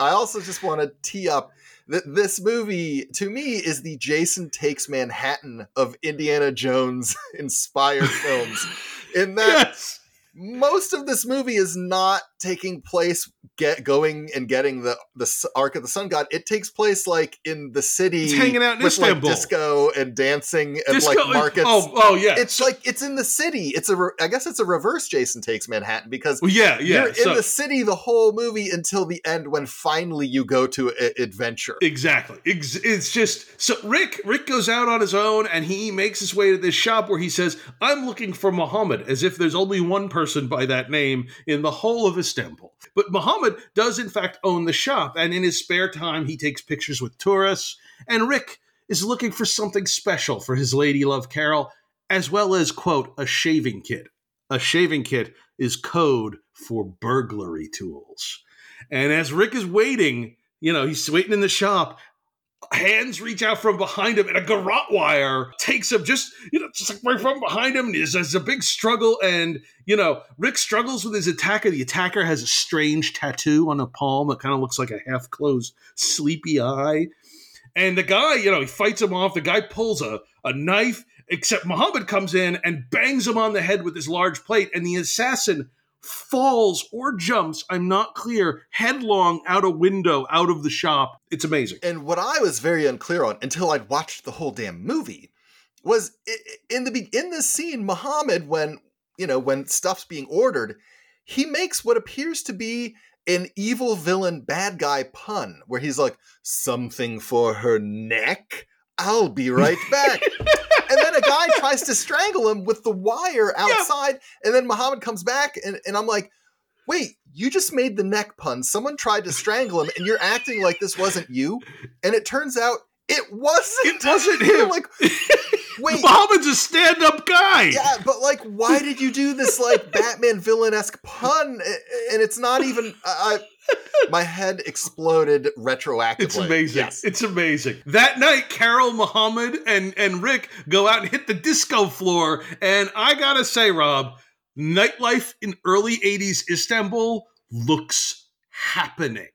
I also just want to tee up that this movie to me is the Jason Takes Manhattan of Indiana Jones inspired films. In that Yes. Most of this movie is not taking place get going and getting the the ark of the sun god it takes place like in the city It's hanging out in with like disco and dancing and Disco- like markets Oh, oh yeah. it's like it's in the city it's a re- i guess it's a reverse jason takes manhattan because well, yeah, yeah. you're in the city the whole movie until the end when finally you go to a- adventure Exactly. It's just so Rick Rick goes out on his own and he makes his way to this shop where he says, "I'm looking for Muhammad," as if there's only one person by that name in the whole of Istanbul. But Muhammad does in fact own the shop, and in his spare time he takes pictures with tourists. And Rick is looking for something special for his lady love Carol, as well as quote a shaving kit. A shaving kit is code for burglary tools. And as Rick is waiting, you know, he's waiting in the shop. Hands reach out from behind him, and a garrote wire takes him just, you know, just like right from behind him. There's, there's a big struggle, and you know, Rick struggles with his attacker. The attacker has a strange tattoo on the palm that kind of looks like a half-closed, sleepy eye. And the guy, you know, he fights him off. The guy pulls a, a knife, except Muhammad comes in and bangs him on the head with his large plate, and the assassin falls or jumps, I'm not clear, headlong out a window out of the shop. It's amazing. And what I was very unclear on until I'd watched the whole damn movie was in the in this scene, Muhammad, when you know when stuff's being ordered, he makes what appears to be an evil villain bad guy pun where he's like something for her neck. I'll be right back. and then a guy tries to strangle him with the wire outside, and then Muhammad comes back, and, and I'm like, wait, you just made the neck pun. Someone tried to strangle him, and you're acting like this wasn't you. And it turns out it wasn't. It wasn't him. like, wait. Muhammad's a stand-up guy. Yeah, but like, why did you do this like Batman villain esque pun? And it's not even. I- my head exploded retroactively. It's amazing. Yes. It's amazing. That night, Carol, Muhammad, and, and Rick go out and hit the disco floor. And I gotta say, Rob, nightlife in early 80s Istanbul looks happening.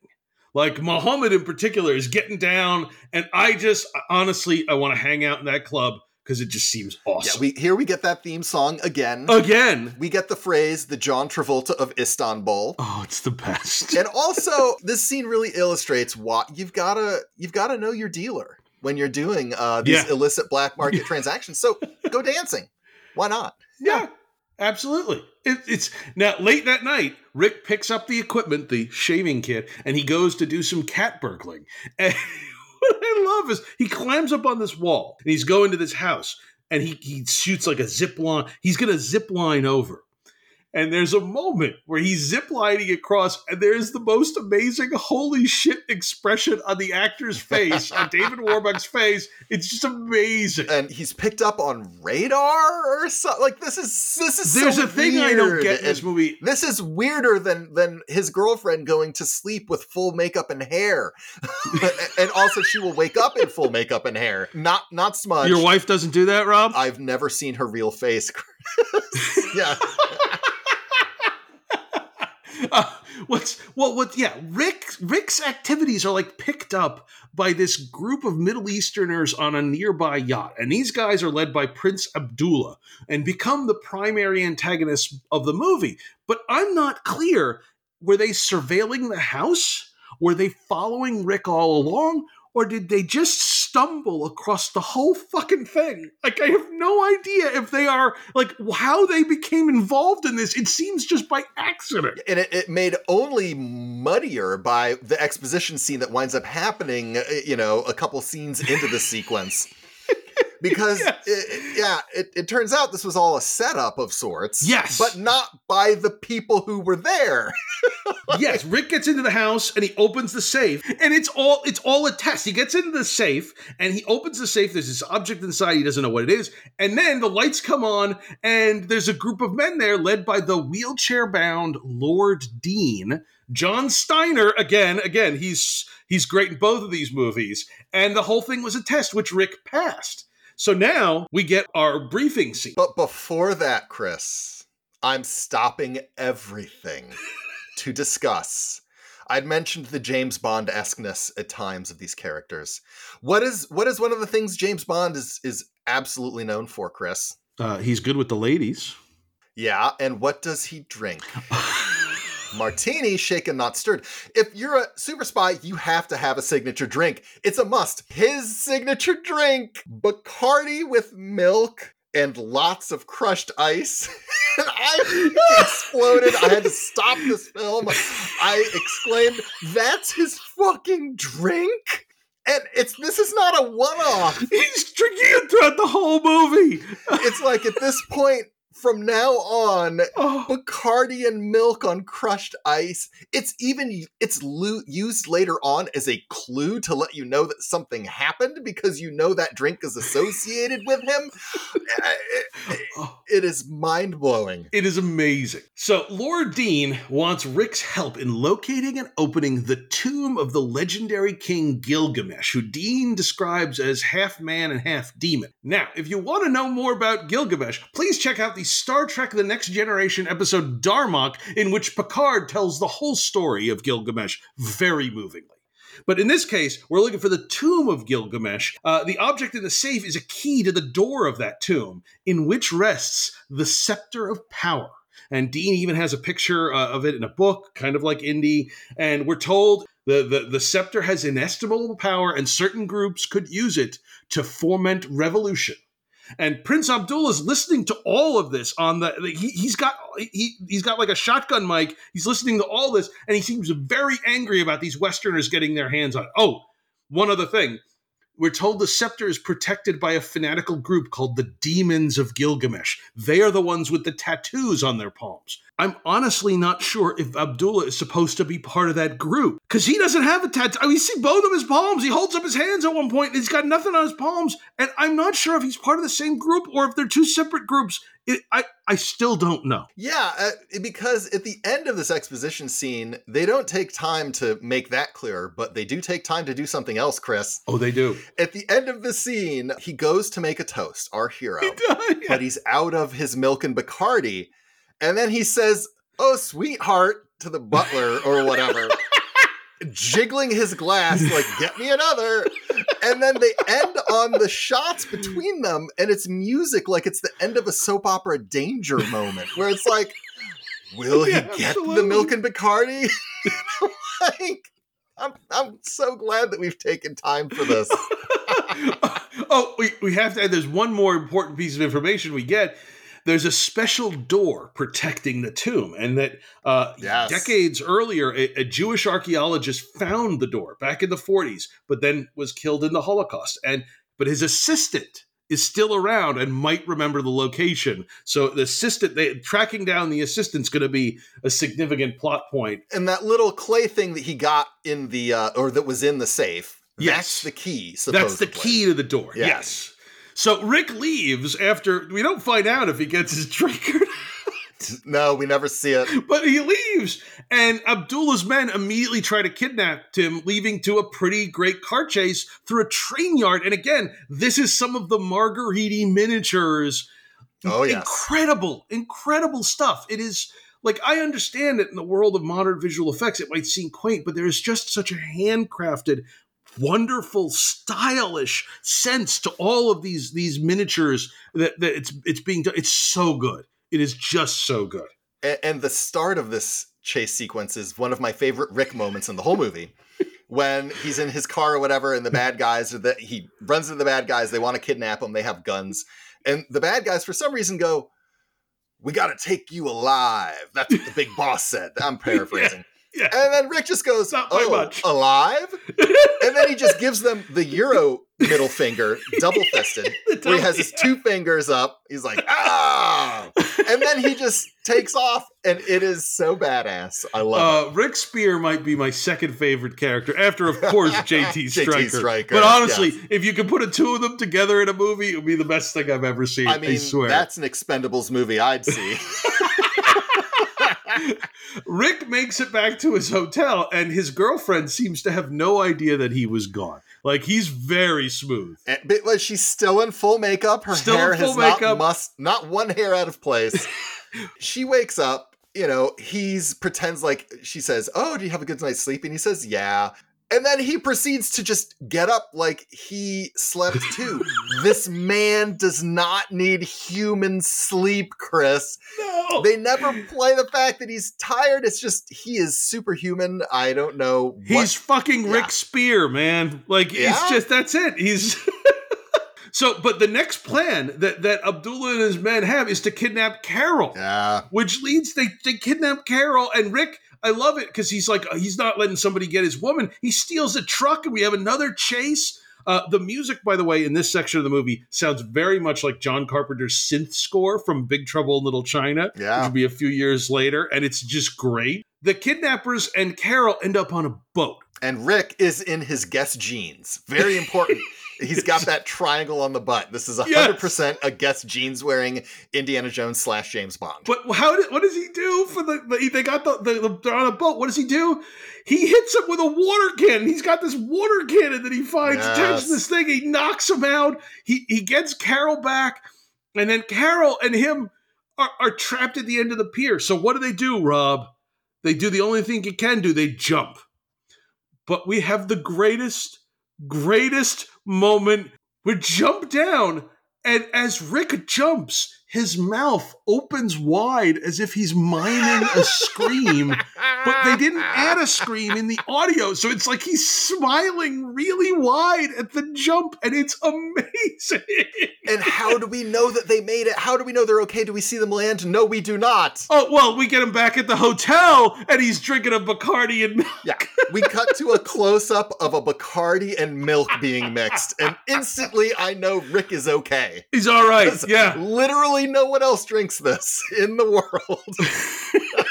Like Muhammad in particular is getting down, and I just honestly I want to hang out in that club because it just seems awesome. Yeah, we here we get that theme song again. Again. We get the phrase "the John Travolta of Istanbul." Oh, it's the best. and also this scene really illustrates what you've gotta you've gotta know your dealer when you're doing uh, these Yeah. illicit black market transactions. So go dancing. Why not? Yeah, absolutely. It, it's now late that night. Rick picks up the equipment, the shaving kit, and he goes to do some cat burgling. And what I love is he climbs up on this wall and he's going to this house and he he shoots like a zip line. He's gonna zip line over. And there's a moment where he's zip lining across, and there's the most amazing holy shit expression on the actor's face, on David Warbeck's face. It's just amazing. And he's picked up on radar or something. Like this is this is There's so a thing I don't get in this movie. This is weirder than than his girlfriend going to sleep with full makeup and hair, and also she will wake up in full makeup and hair, not not smudge. Your wife doesn't do that, Rob? I've never seen her real face. yeah, Uh, what's well what yeah rick rick's activities are like picked up by this group of middle easterners on a nearby yacht and these guys are led by prince abdullah and become the primary antagonists of the movie. But i'm not clear were they surveilling the house? Were they following rick all along or did they just stumble across the whole fucking thing? Like, I have no idea if they are, like, how they became involved in this. It seems just by accident. and it, it made only muddier by the exposition scene that winds up happening. uh, You know, a couple scenes into the sequence. Because Yes. it- yeah, it, it turns out this was all a setup of sorts. Yes. but not by the people who were there. yes, Rick gets into the house and he opens the safe, and it's all it's all a test. He gets into the safe and he opens the safe. There's this object inside. He doesn't know what it is, and then the lights come on, and there's a group of men there, led by the wheelchair-bound Lord Dean, John Steiner. Again, again, he's he's great in both of these movies, and the whole thing was a test which Rick passed. So now we get our briefing scene. But before that, Chris, I'm stopping everything to discuss. I'd mentioned the James Bond esqueness at times of these characters. What is what is one of the things James Bond is is absolutely known for, Chris? Uh, he's good with the ladies. Yeah, and what does he drink? Martini, shaken, not stirred. If you're a super spy, you have to have a signature drink. It's a must. His signature drink Bacardi with milk and lots of crushed ice. and I exploded. I had to stop this film. I exclaimed, That's his fucking drink? And it's this is not a one-off. He's drinking it throughout the whole movie. It's like at this point, from now on, Oh. Bacardi and milk on crushed ice. It's even it's lu- used later on as a clue to let you know that something happened because you know that drink is associated with him. It- Oh. it is mind blowing. It is amazing. So, Lord Dean wants Rick's help in locating and opening the tomb of the legendary king Gilgamesh, who Dean describes as half man and half demon. Now, if you want to know more about Gilgamesh, please check out the Star Trek The Next Generation episode Darmok, in which Picard tells the whole story of Gilgamesh very movingly. But in this case, we're looking for the tomb of Gilgamesh. Uh, the object in the safe is a key to the door of that tomb, in which rests the scepter of power. And Dean even has a picture uh, of it in a book, kind of like Indy. And we're told the, the, the scepter has inestimable power, and certain groups could use it to foment revolution. And Prince Abdullah is listening to all of this on the. He, he's got he, he's got like a shotgun mic. He's listening to all this, and he seems very angry about these Westerners getting their hands on it. Oh, one other thing. We're told the scepter is protected by a fanatical group called the Demons of Gilgamesh. They are the ones with the tattoos on their palms. I'm honestly not sure if Abdullah is supposed to be part of that group because he doesn't have a tattoo. I mean, you see both of his palms. He holds up his hands at one point and he's got nothing on his palms. And I'm not sure if he's part of the same group or if they're two separate groups. It, I, I still don't know. Yeah, uh, because at the end of this exposition scene, they don't take time to make that clear, but they do take time to do something else, Chris. Oh, they do. At the end of the scene, he goes to make a toast, our hero, but he's out of his milk and Bacardi. And then he says, Oh, sweetheart, to the butler or whatever, jiggling his glass, like, Get me another. And then they end on the shots between them, and it's music like it's the end of a soap opera danger moment where it's like, Will he Yeah, get the milk and Bacardi? like, I'm, I'm so glad that we've taken time for this. oh, we, we have to add there's one more important piece of information we get. There's a special door protecting the tomb, and that uh, Yes. decades earlier, a, a Jewish archaeologist found the door back in the 40s, but then was killed in the Holocaust. And but his assistant is still around and might remember the location. So the assistant, they, tracking down the assistant's going to be a significant plot point. and that little clay thing that he got in the uh, or that was in the safe Yes. that's the key That's the key to the door. Yeah. Yes. So Rick leaves after we don't find out if he gets his drink or not, no we never see it but he leaves, and Abdullah's men immediately try to kidnap him, leaving to a pretty great car chase through a train yard. And again, this is some of the Margheriti miniatures. Oh, yes. incredible, incredible stuff. It is like I understand that in the world of modern visual effects, it might seem quaint, but there is just such a handcrafted wonderful stylish sense to all of these these miniatures that, that it's it's being done. It's so good. It is just so good. And, and the start of this chase sequence is one of my favorite rick moments in the whole movie. When he's in his car or whatever and the bad guys are that he runs into the bad guys they want to kidnap him they have guns and the bad guys for some reason go we got to take you alive. That's what the big boss said. I'm paraphrasing yeah. And then Rick just goes, Not "Oh, much." alive," and then he just gives them the Euro middle finger, double fisted, where he has his two fingers up. He's like, "Ah!" and then he just takes off, and it is so badass. I love uh, Rick Spear might be my second favorite character, after of course JT Striker. Stryker, But honestly, yes. if you could put the two of them together in a movie, it would be the best thing I've ever seen. it. I, I mean, swear. that's an Expendables movie I'd see. Rick makes it back to his hotel, and his girlfriend seems to have no idea that he was gone. Like he's very smooth. And, but like, she's still in full makeup. Her Still hair has not must not one hair out of place. she wakes up. You know, he's pretends like she says, "Oh, do you have a good night's sleep?" And he says, "Yeah." And then he proceeds to just get up like he slept too. this man does not need human sleep, Chris. No. They never play the fact that he's tired. It's just he is superhuman. I don't know. He's fucking Rick Spear, man. Like Yeah? he's just that's it. He's So, but the next plan that that Abdullah and his men have is to kidnap Carol. Yeah. which leads they they kidnap Carol and Rick. I love it because he's like he's not letting somebody get his woman. He steals a truck and we have another chase. Uh, the music, by the way, in this section of the movie sounds very much like John Carpenter's synth score from Big Trouble in Little China, Yeah. which will be a few years later, and it's just great. The kidnappers and Carol end up on a boat. And Rick is in his Guess jeans. Very important. He's got that triangle on the butt. This is 100% a Guess jeans wearing Indiana Jones slash James Bond. But how did, what does he do for the, the they got the, the, the they're on a boat? What does he do? He hits him with a water cannon. He's got this water cannon that he finds Yes. attached this thing. He knocks him out. He he gets Carol back, and then Carol and him are, are trapped at the end of the pier. So what do they do, Rob? They do the only thing you can do. They jump. But we have the greatest, greatest moment. would jump down, and as Rick jumps, his mouth opens wide as if he's miming a scream. But they didn't add a scream in the audio, so it's like he's smiling really wide at the jump, and it's amazing. And how do we know that they made it? How do we know they're okay? Do we see them land? No, we do not. Oh well, we get him back at the hotel, and he's drinking a Bacardi and milk. Yeah. We cut to a close up of a Bacardi and milk being mixed, and instantly I know Rick is okay. He's all right. Yeah. Literally no one else drinks this in the world.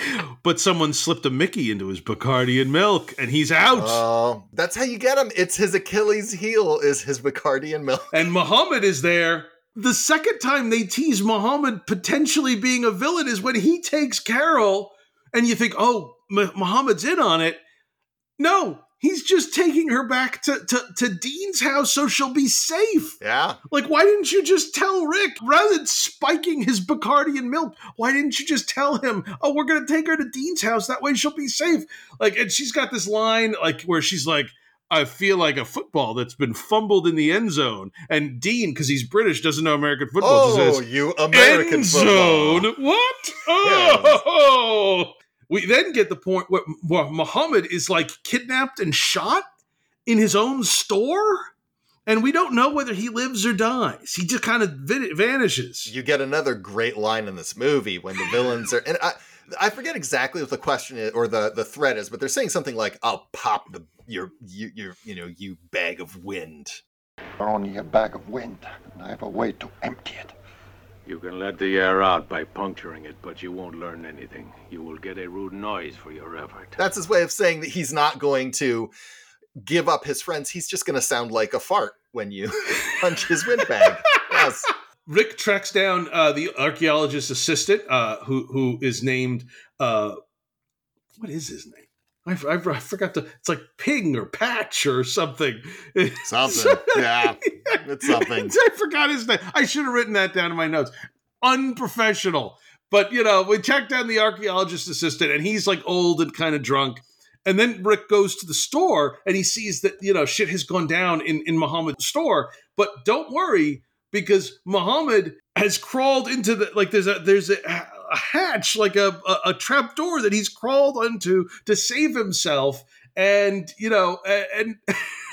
But someone slipped a Mickey into his Bacardi and milk, and he's out. Oh, that's how you get him. It's his Achilles heel is his Bacardi and milk. and Muhammad is there. The second time they tease Muhammad potentially being a villain is when he takes Carol, and you think, oh, M- Muhammad's in on it. No, he's just taking her back to, to, to Dean's house so she'll be safe. Yeah. Like, why didn't you just tell Rick rather than spiking his Bacardi and milk? Why didn't you just tell him, oh, we're going to take her to Dean's house? That way she'll be safe. Like, and she's got this line, like, where she's like, I feel like a football that's been fumbled in the end zone. And Dean, because he's British, doesn't know American football. Oh, says, you American end football. zone. What? Oh. We then get the point where, where Muhammad is like kidnapped and shot in his own store. And we don't know whether he lives or dies. He just kind of vanishes. You get another great line in this movie when the villains are and I I forget exactly what the question is or the the threat is, but they're saying something like I'll pop the your you your you know you bag of wind. You're only a bag of wind, and I have a way to empty it. You can let the air out by puncturing it, but you won't learn anything. You will get a rude noise for your effort. That's his way of saying that he's not going to give up his friends. He's just going to sound like a fart when you punch his windbag. Yes. Rick tracks down uh, the archaeologist's assistant, uh, who who is named uh, what is his name? I, I, I forgot to. It's like Ping or Patch or something. Something. Yeah. It's something. I forgot his name. I should have written that down in my notes. Unprofessional. But you know, we check down the archaeologist assistant, and he's like old and kind of drunk. And then Rick goes to the store and he sees that, you know, shit has gone down in, in Muhammad's store. But don't worry, because Muhammad has crawled into the like there's a there's a, a hatch, like a, a, a trap door that he's crawled onto to save himself. And, you know, and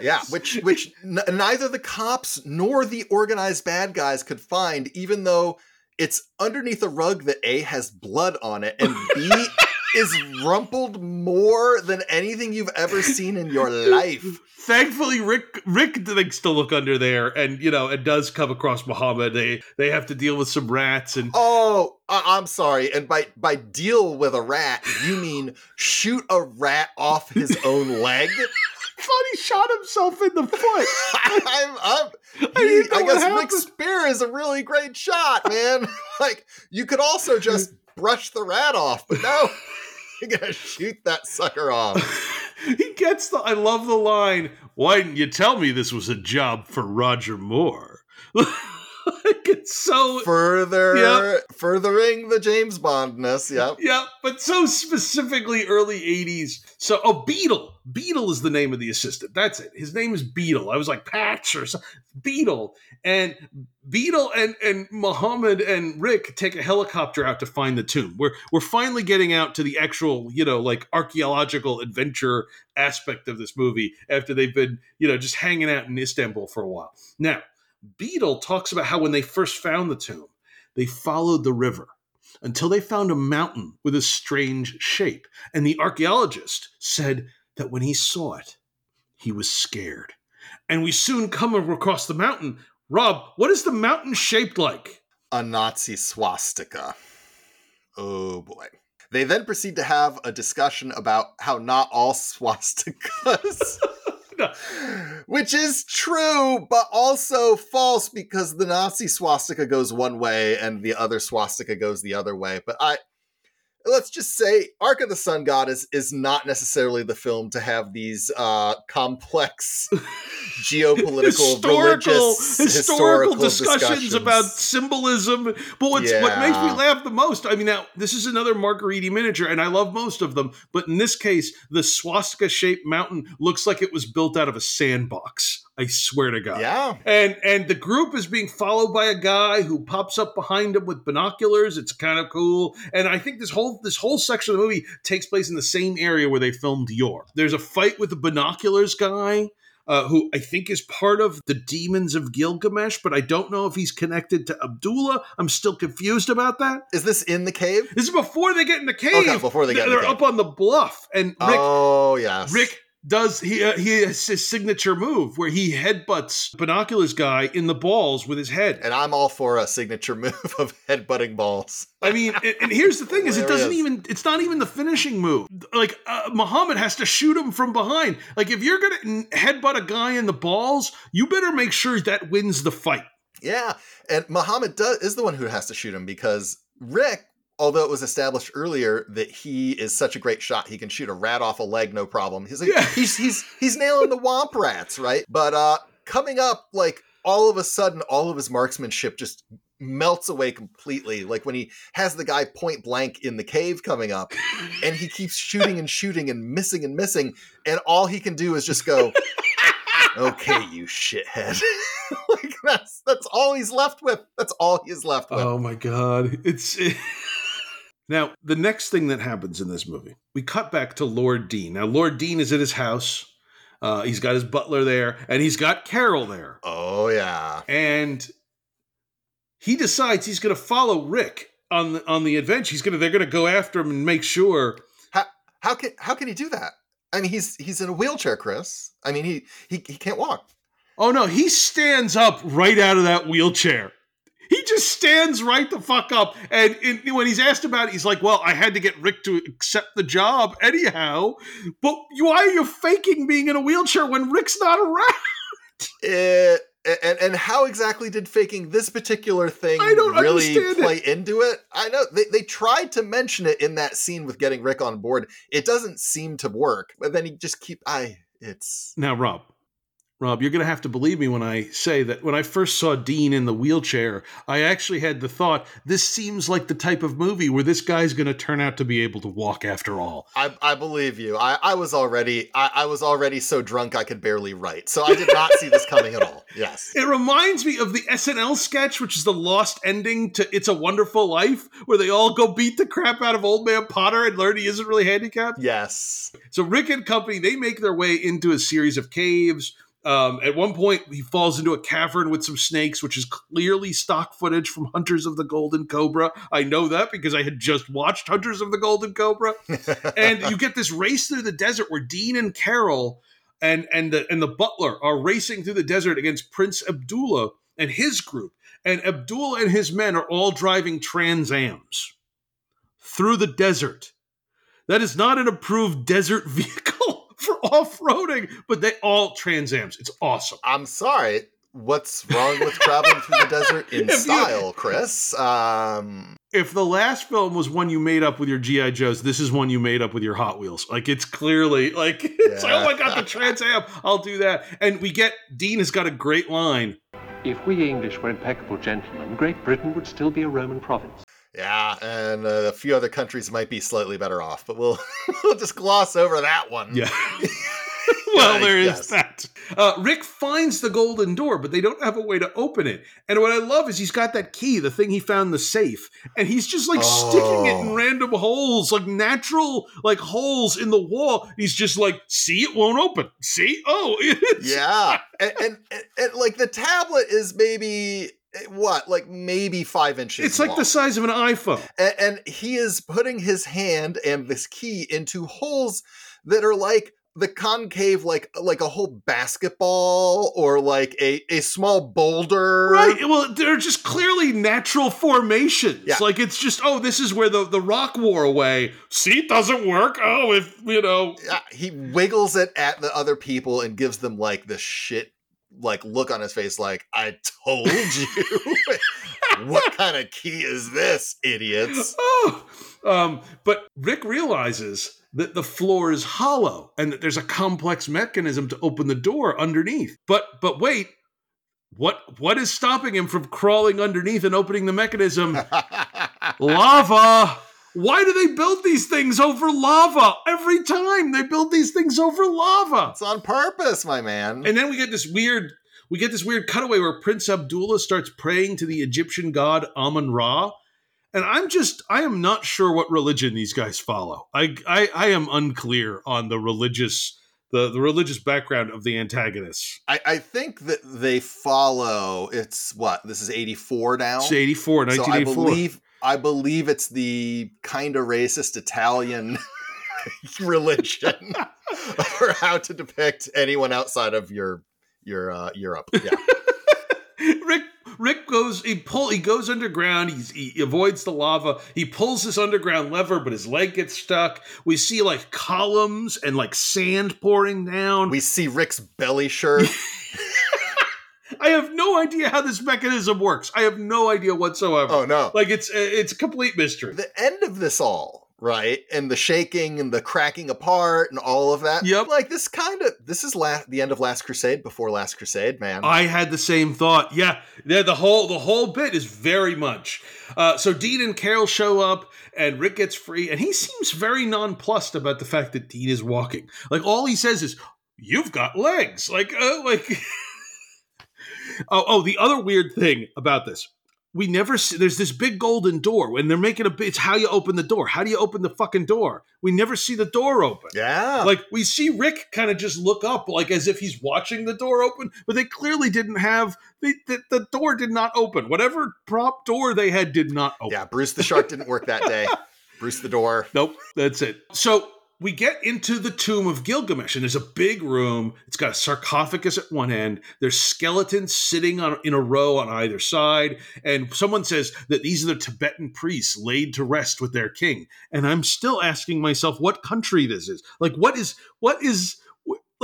Yeah, which which n- neither the cops nor the organized bad guys could find, even though it's underneath a rug that A has blood on it and B is rumpled more than anything you've ever seen in your life. Thankfully, Rick Rick likes to look under there, and you know, it does come across Muhammad. They they have to deal with some rats, and Oh, I'm sorry. And by by deal with a rat, you mean shoot a rat off his own leg? thought he shot himself in the foot. I'm, I I what guess Rick happened. Spear is a really great shot, man. like you could also just brush the rat off, but no, you're gonna shoot that sucker off. he gets the. I love the line. Why didn't you tell me this was a job for Roger Moore? like it's so Further, Yep. furthering the James Bondness. Yep. Yeah, but so specifically early 80s. So, oh, Beetle. Beetle is the name of the assistant. That's it. His name is Beetle. I was like, Patch or something. Beetle. And Beetle and, and Muhammad and Rick take a helicopter out to find the tomb. We're, we're finally getting out to the actual, you know, like archaeological adventure aspect of this movie after they've been, you know, just hanging out in Istanbul for a while. Now, Beetle talks about how when they first found the tomb, they followed the river until they found a mountain with a strange shape. And the archaeologist said that when he saw it, he was scared. And we soon come across the mountain. Rob, what is the mountain shaped like? A Nazi swastika. Oh boy. They then proceed to have a discussion about how not all swastikas. Which is true, but also false because the Nazi swastika goes one way and the other swastika goes the other way. But I let's just say Ark of the Sun Goddess is is not necessarily the film to have these uh complex geopolitical historical, religious historical historical discussions, about symbolism. But what's what makes me laugh the most, I mean, now this is another Margheriti miniature, and I love most of them, but in this case, the swastika shaped mountain looks like it was built out of a sandbox. I swear to God. Yeah. And and the group is being followed by a guy who pops up behind him with binoculars. It's kind of cool. And I think this whole this whole section of the movie takes place in the same area where they filmed Yor. There's a fight with the binoculars guy. Uh, who I think is part of the Demons of Gilgamesh, but I don't know if he's connected to Abdullah. I'm still confused about that. Is this in the cave? This is before they get in the cave. Okay, before they get in the They're cave. up on the bluff, and Rick, oh yes. Rick does he uh, he has his signature move where he headbutts binoculars guy in the balls with his head. And I'm all for a signature move of headbutting balls. I mean, and, and here's the thing: is it doesn't even it's not even the finishing move. Like uh, Muhammad has to shoot him from behind. Like if you're gonna headbutt a guy in the balls, you better make sure that wins the fight. Yeah, and Muhammad does, is the one who has to shoot him because Rick, although it was established earlier that he is such a great shot, he can shoot a rat off a leg no problem. He's like, Yeah. he's he's he's nailing the womp rats, right? But uh coming up, like all of a sudden, all of his marksmanship just melts away completely. Like when he has the guy point blank in the cave coming up, and he keeps shooting and shooting and missing and missing, and all he can do is just go. okay, you shithead. like that's that's all he's left with. That's all he's left with. Oh my god, it's. now the next thing that happens in this movie, we cut back to Lord Dean. Now Lord Dean is at his house. Uh, he's got his butler there, and he's got Carol there. Oh yeah. and he decides he's going to follow Rick on the, on the adventure. He's going to they're going to go after him and make sure. How how can how can he do that? I mean, he's he's in a wheelchair, Chris. I mean, he he, he can't walk. Oh no, he stands up right out of that wheelchair. He just stands right the fuck up, and, and when he's asked about it, he's like, "Well, I had to get Rick to accept the job anyhow." But why are you faking being in a wheelchair when Rick's not around? Eh, it, and and how exactly did faking this particular thing I don't really understand it. play into it? I know they, they tried to mention it in that scene with getting Rick on board. It doesn't seem to work, but then he just keep I it's Now, Rob, Rob, you're going to have to believe me when I say that when I first saw Dean in the wheelchair, I actually had the thought this seems like the type of movie where this guy's going to turn out to be able to walk after all. I, I believe you. I, I was already I, I was already so drunk I could barely write. So I did not see this coming at all. Yes. It reminds me of the SNL sketch, which is the lost ending to It's a Wonderful Life, where they all go beat the crap out of Old Man Potter and learn he isn't really handicapped. Yes. So Rick and company they make their way into a series of caves. Um, at one point, he falls into a cavern with some snakes, which is clearly stock footage from Hunters of the Golden Cobra. I know that because I had just watched Hunters of the Golden Cobra. and you get this race through the desert where Dean and Carol and and the and the butler are racing through the desert against Prince Abdullah and his group. And Abdullah and his men are all driving Trans Ams through the desert. That is not an approved desert vehicle for off-roading, but they all Trans Ams. It's awesome. I'm sorry. What's wrong with traveling through the desert in If you- style, Chris? Um, If the last film was one you made up with your GI Joes, this is one you made up with your Hot Wheels. Like it's clearly like it's like, oh, I got the Trans Am. I'll do that. And we get Dean has got a great line. If we English were impeccable gentlemen, Great Britain would still be a Roman province. Yeah, and uh, a few other countries might be slightly better off, but we'll we'll just gloss over that one. Yeah. well, there is Yes. that. Uh, Rick finds the golden door, but they don't have a way to open it. And what I love is he's got that key, the thing he found in the safe, and he's just like sticking it in Oh. random holes, like natural like holes in the wall. He's just like, see, it won't open. See, oh, it's Yeah, and, and, and, and, like the tablet is maybe Eh, what, like maybe five inches. It's like long. the size of an iPhone. and, and he is putting his hand and this key into holes that are like the concave like like a whole basketball or like a a small boulder Right. Well, they're just clearly natural formations. Yeah. Like it's just, oh, this is where the, the rock wore away. See, it doesn't work. Oh, if you know. Yeah, he wiggles it at the other people and gives them like the shit like look on his face like i told you what kind of key is this idiots Oh. Um, but Rick realizes that the floor is hollow and that there's a complex mechanism to open the door underneath. But but wait, what what is stopping him from crawling underneath and opening the mechanism? lava. Why do they build these things over lava? Every time they build these things over lava. it's on purpose my man And then we get this weird we get this weird cutaway where Prince Abdullah starts praying to the Egyptian god Amun Ra. And I'm just I am not sure what religion these guys follow. I I, I am unclear on the religious the, the religious background of the antagonists. I, I think that they follow it's what this is 84 now It's 84, so i 1984. believe i believe it's the kind of racist italian religion for how to depict anyone outside of your your uh, europe yeah. Rick Rick goes he pull he goes underground he's, he avoids the lava he pulls this underground lever but his leg gets stuck. We see like columns and like sand pouring down. We see rick's belly shirt I have no idea how this mechanism works I have no idea whatsoever oh no like it's it's a complete mystery the end of this all right and the shaking and the cracking apart and all of that Yep. like this kind of this is la- the end of last crusade before last crusade man I had the same thought. Yeah, yeah. The whole the whole bit is very much. Uh, so Dean and Carol show up, and Rick gets free, and he seems very nonplussed about the fact that Dean is walking. Like all he says is, "You've got legs." Like, uh, like. oh, oh. The other weird thing about this. We never see. There's this big golden door when they're making a. It's how you open the door. How do you open the fucking door? We never see the door open. yeah Like we see Rick kind of just look up, like as if he's watching the door open, but they clearly didn't have the the, the door did not open. Whatever prop door they had did not open. yeah bruce the shark didn't work that day bruce the door Nope, that's it. So we get into the tomb of Gilgamesh, and there's a big room. It's got a sarcophagus at one end. There's skeletons sitting on in a row on either side, and someone says that these are the Tibetan priests laid to rest with their king. And I'm still asking myself what country this is. Like, what is what is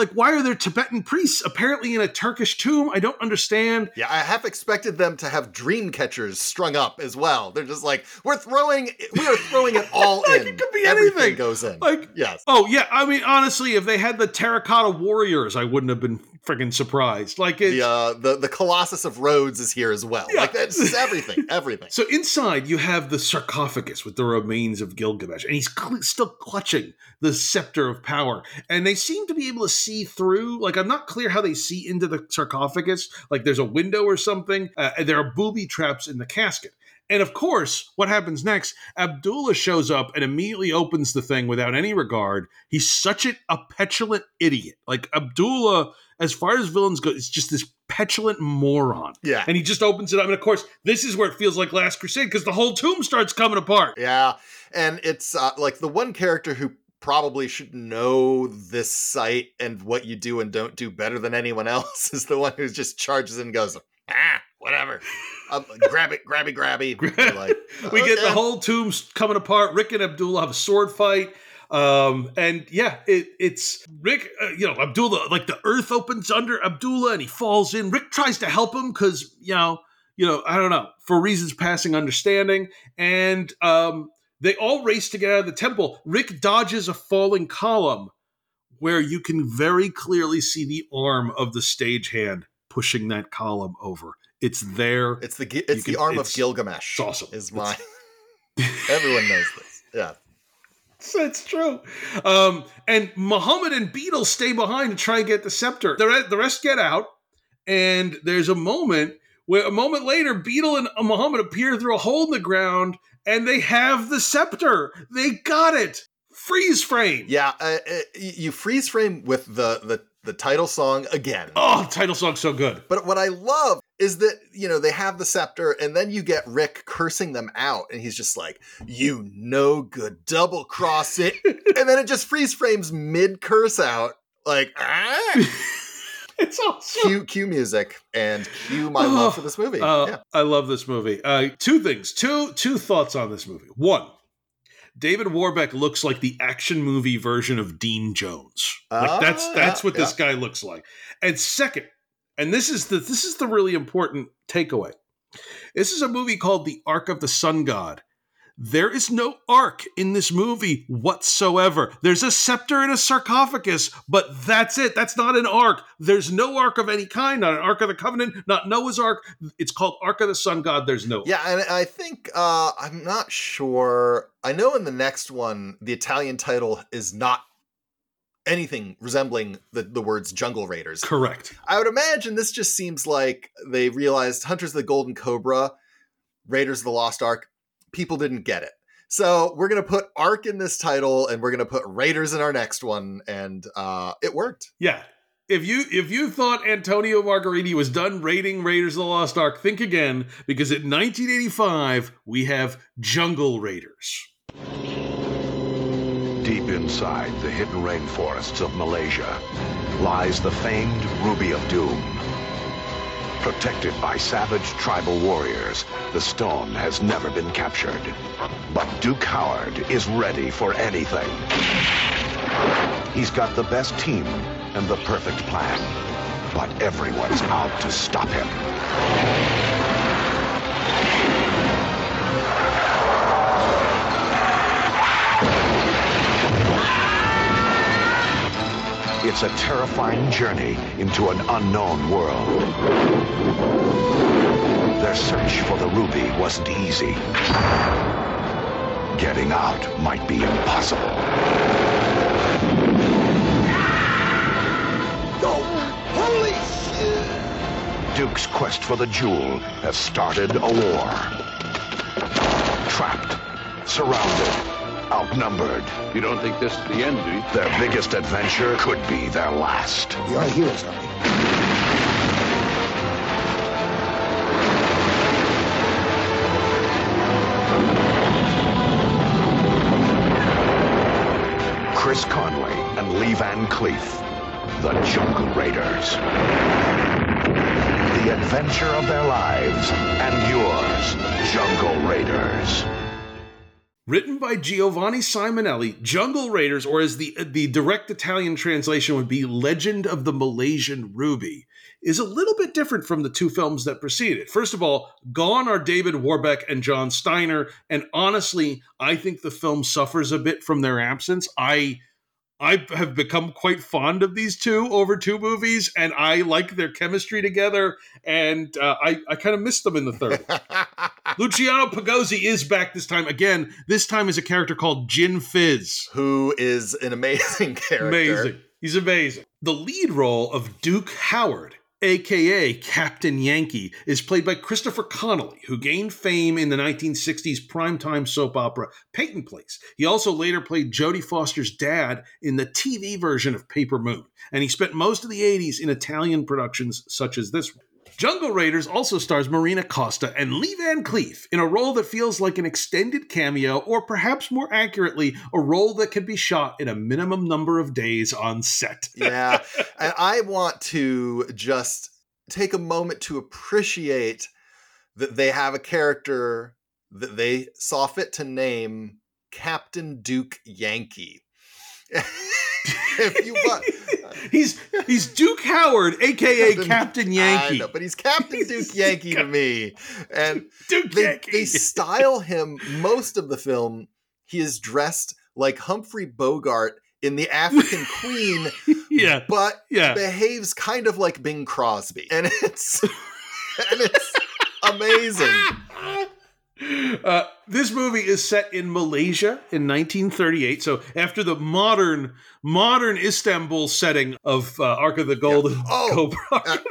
like? Why are there Tibetan priests apparently in a Turkish tomb? I don't understand. Yeah, I half expected them to have dream catchers strung up as well. They're just like, we're throwing, we are throwing it all Like, in. it could be Everything anything. goes in. Like, yes. Oh yeah, I mean honestly, if they had the terracotta warriors, I wouldn't have been freaking surprised. Like it's The, uh, the the Colossus of Rhodes is here as well. Yeah. Like that's everything, everything. so inside you have the sarcophagus with the remains of Gilgamesh, and he's cl- still clutching the scepter of power. And they seem to be able to see through. Like I'm not clear how they see into the sarcophagus. Like there's a window or something. Uh, and there are booby traps in the casket. And of course, what happens next? Abdullah shows up and immediately opens the thing without any regard. He's such a, a petulant idiot. Like Abdullah, as far as villains go, is just this petulant moron. Yeah. And he just opens it up. And of course, this is where it feels like Last Crusade because the whole tomb starts coming apart. Yeah, and it's uh, like the one character who probably should know this site and what you do and don't do better than anyone else is the one who just charges in and goes, ah, whatever, um, grab it, grabby, grabby. Like, we get the whole tomb coming apart. Rick and Abdullah have a sword fight. Um, and yeah, it, it's Rick, uh, you know, Abdullah, like the earth opens under Abdullah and he falls in. Rick tries to help him because, you know, you know, I don't know, for reasons passing understanding. And um, they all race to get out of the temple. Rick dodges a falling column where you can very clearly see the arm of the stagehand pushing that column over. It's there. It's the it's You the can- arm it's- of Gilgamesh. It's awesome. Is my everyone knows this. Yeah. So it's true. Um, and Muhammad and Beetle stay behind to try and get the scepter. The, re- the rest get out, and there's a moment where a moment later, Beetle and Muhammad appear through a hole in the ground, and they have the scepter. They got it. Freeze frame. Yeah, uh, uh, you freeze frame with the the the title song again. Oh, title song's so good. But what I love is that, you know, they have the scepter and then you get Rick cursing them out and he's just like, you no good double cross it. and then it just freeze frames mid curse out like, ah. It's awesome. cue, cue music and cue my love for this movie. Uh, yeah. I love this movie. Uh, two things, two two thoughts on this movie. One, David Warbeck looks like the action movie version of Dean Jones. Like that's Ah, that's yeah, what this guy looks like. And second, and this is the this is the really important takeaway. This is a movie called The Ark of the Sun God. There is no ark in this movie whatsoever. There's a scepter and a sarcophagus, but that's it. That's not an ark. There's no ark of any kind, not an Ark of the Covenant, not Noah's Ark. It's called Ark of the Sun God. There's no. Yeah, and I think uh, I'm not sure. I know in the next one, the Italian title is not anything resembling the, the words Jungle Raiders. Correct. I would imagine this just seems like they realized Hunters of the Golden Cobra, Raiders of the Lost Ark, people didn't get it. So we're gonna put Ark in this title, and we're gonna put Raiders in our next one, and uh, it worked. Yeah. If you if you thought Antonio Margheriti was done raiding Raiders of the Lost Ark, think again because in 1985 we have Jungle Raiders. Deep inside the hidden rainforests of Malaysia lies the famed Ruby of Doom. Protected by savage tribal warriors, the stone has never been captured. But Duke Howard is ready for anything. He's got the best team and the perfect plan. But everyone's out to stop him. It's a terrifying journey into an unknown world. Their search for the ruby wasn't easy. Getting out might be impossible. Holy shit! Duke's quest for the jewel has started a war. Trapped, surrounded, outnumbered. You don't think this is the end, do you? Their biggest adventure could be their last. You're heroes, Tommy. Chris Connelly and Lee Van Cleef, the Jungle Raiders. The adventure of their lives and yours, Jungle Raiders. Written by Giovanni Simonelli, Jungle Raiders, or as the the direct Italian translation would be Legend of the Malaysian Ruby, is a little bit different from the two films that preceded. First of all, gone are David Warbeck and John Steiner, and honestly, I think the film suffers a bit from their absence. I I have become quite fond of these two over two movies, and I like their chemistry together. And uh, I, I kind of missed them in the third. Luciano Pigozzi is back this time again. This time as a character called Gin Fizz. Who is an amazing character. Amazing. He's amazing. The lead role of Duke Howard, aka Captain Yankee, is played by Christopher Connelly, who gained fame in the 1960s primetime soap opera Peyton Place. He also later played Jodie Foster's dad in the TV version of Paper Moon, and he spent most of the 80s in Italian productions such as this one. Jungle Raiders also stars Marina Costa and Lee Van Cleef in a role that feels like an extended cameo, or perhaps more accurately, a role that could be shot in a minimum number of days on set. yeah. And I want to just take a moment to appreciate that they have a character that they saw fit to name Captain Duke Yankee. if you want, he's he's Duke Howard, aka Captain, Captain- Yankee. I know, but he's Captain Duke Yankee to me. And Duke they, Yankee. they style him most of the film. He is dressed like Humphrey Bogart in The African Queen, yeah, but yeah. behaves kind of like Bing Crosby. And it's and it's amazing. Uh, this movie is set in Malaysia in 1938. So after the modern modern Istanbul setting of uh, Ark of the Golden Oh, Cobra.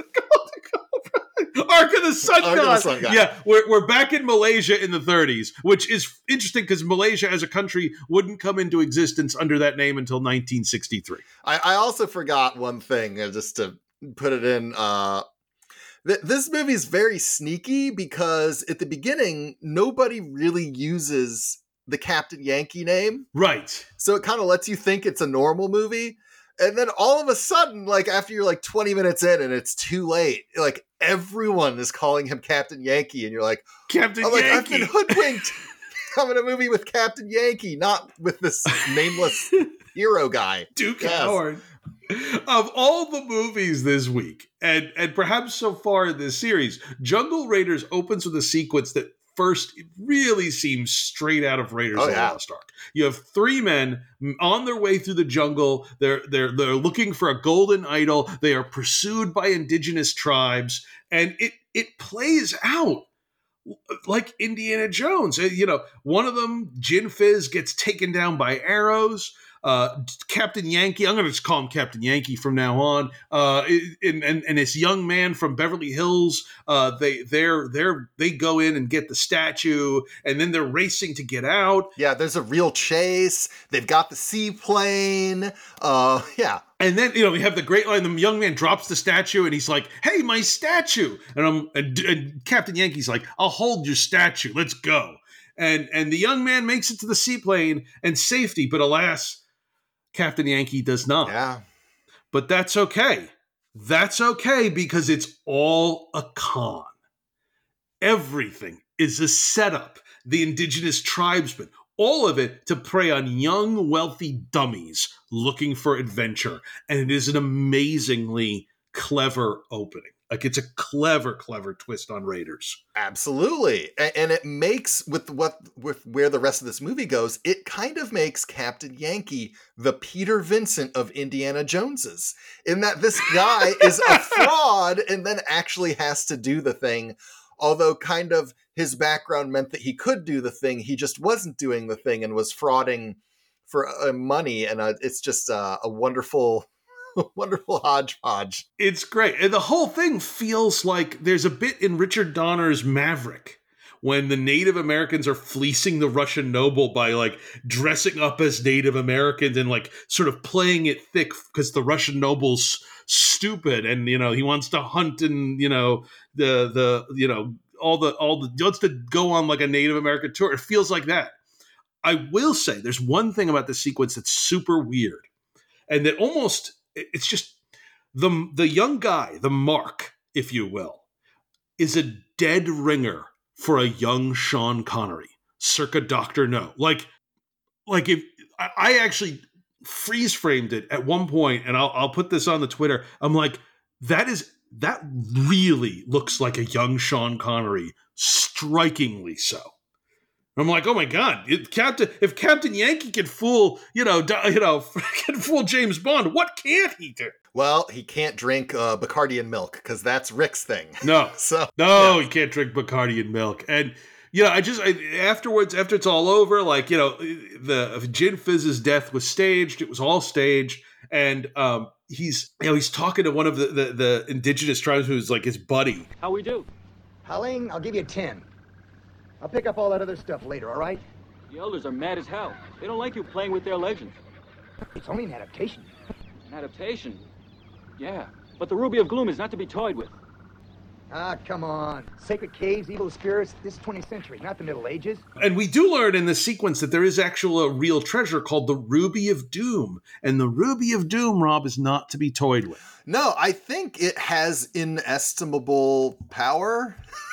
Ark of the Sun Ark of the God. Sun God. Yeah, we're, we're back in Malaysia in the 30s, which is interesting because Malaysia as a country wouldn't come into existence under that name until 1963. I, I also forgot one thing, uh, just to put it in. Uh, th- this movie is very sneaky because at the beginning, nobody really uses the Captain Yankee name. Right. So it kind of lets you think it's a normal movie. And then all of a sudden, like after you're like 20 minutes in and it's too late, like everyone is calling him Captain Yankee, and you're like, Captain Yankee. I'm like, I've been hoodwinked. I'm in a movie with Captain Yankee, not with this nameless hero guy. Duke Yes. Howard. Of all the movies this week, and and perhaps so far in this series, Jungle Raiders opens with a sequence that first really seems straight out of Raiders Oh, of the yeah. Lost Ark. You have three men on their way through the jungle. They're they're they're looking for a golden idol. They are pursued by indigenous tribes, and it it plays out like Indiana Jones. Uh, You know, one of them, Gin Fizz, gets taken down by arrows. Uh, Captain Yankee, I'm going to just call him Captain Yankee from now on. Uh, and, and and this young man from Beverly Hills, uh, they they're they're they go in and get the statue, and then they're racing to get out. Yeah, there's a real chase. They've got the seaplane. Uh, yeah. And then you know we have the great line. The young man drops the statue, and he's like, "Hey, my statue!" And I'm and, and Captain Yankee's like, "I'll hold your statue. Let's go." And and the young man makes it to the seaplane and safety, but alas, Captain Yankee does not. Yeah. But that's okay. That's okay because it's all a con. Everything is a setup. The indigenous tribesmen, all of it to prey on young, wealthy dummies looking for adventure. And it is an amazingly clever opening. Like it's a clever, clever twist on Raiders. Absolutely. And it makes with what with where the rest of this movie goes, it kind of makes Captain Yankee the Peter Vincent of Indiana Joneses. In that this guy is a fraud and then actually has to do the thing. Although kind of his background meant that he could do the thing, he just wasn't doing the thing and was frauding for uh, money. And uh, it's just uh, a wonderful, wonderful hodgepodge. It's great. And the whole thing feels like there's a bit in Richard Donner's Maverick when the Native Americans are fleecing the Russian noble by like dressing up as Native Americans and like sort of playing it thick because the Russian noble's stupid and you know he wants to hunt and you know the the you know all the all the he wants to go on like a Native American tour. It feels like that. I will say there's one thing about the sequence that's super weird and that almost it's just the the young guy, the mark, if you will, is a dead ringer for a young Sean Connery, circa Doctor No. Like, like if I, actually freeze framed it at one point, and I'll I'll put this on the Twitter. I'm like, that is that really looks like a young Sean Connery, strikingly so. I'm like, oh my god, if Captain if Captain Yankee can fool, you know, di- you know, can fool James Bond, what can't he do? Well, he can't drink uh, Bacardi and milk because that's Rick's thing. No, So no, you can't drink Bacardi and milk. And you know, I just I, afterwards, after it's all over, like you know, the Gin Fizz's death was staged. It was all staged, and um, he's you know he's talking to one of the the, the indigenous tribes who's like his buddy. How we do? Haling, I'll give you a 10. I'll pick up all that other stuff later, all right? The elders are mad as hell. They don't like you playing with their legends. It's only an adaptation. An adaptation? Yeah. But the Ruby of Gloom is not to be toyed with. Ah, come on. Sacred caves, evil spirits, this is 20th century, not the Middle Ages. And we do learn in this sequence that there is actual a real treasure called the Ruby of Doom, and the Ruby of Doom, Rob, is not to be toyed with. No, I think it has inestimable power.